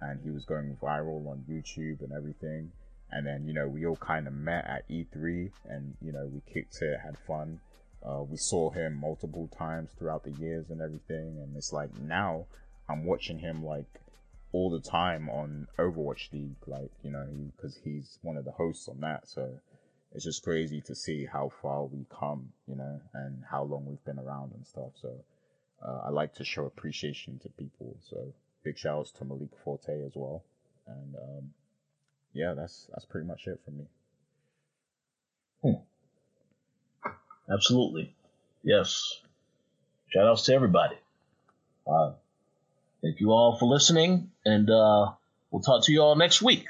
and he was going viral on youtube and everything. And then you know we all kind of met at e3 and you know we kicked it had fun. Uh, we saw him multiple times throughout the years and everything, and it's like now I'm watching him like all the time on Overwatch League, like you know, because he's one of the hosts on that. So it's just crazy to see how far we come, you know, and how long we've been around and stuff. So uh, I like to show appreciation to people. So big shouts to Malik Forte as well, and um, yeah, that's that's pretty much it for me. Hmm. Absolutely. Yes. Shout outs to everybody. Uh, thank you all for listening, and uh, we'll talk to you all next week.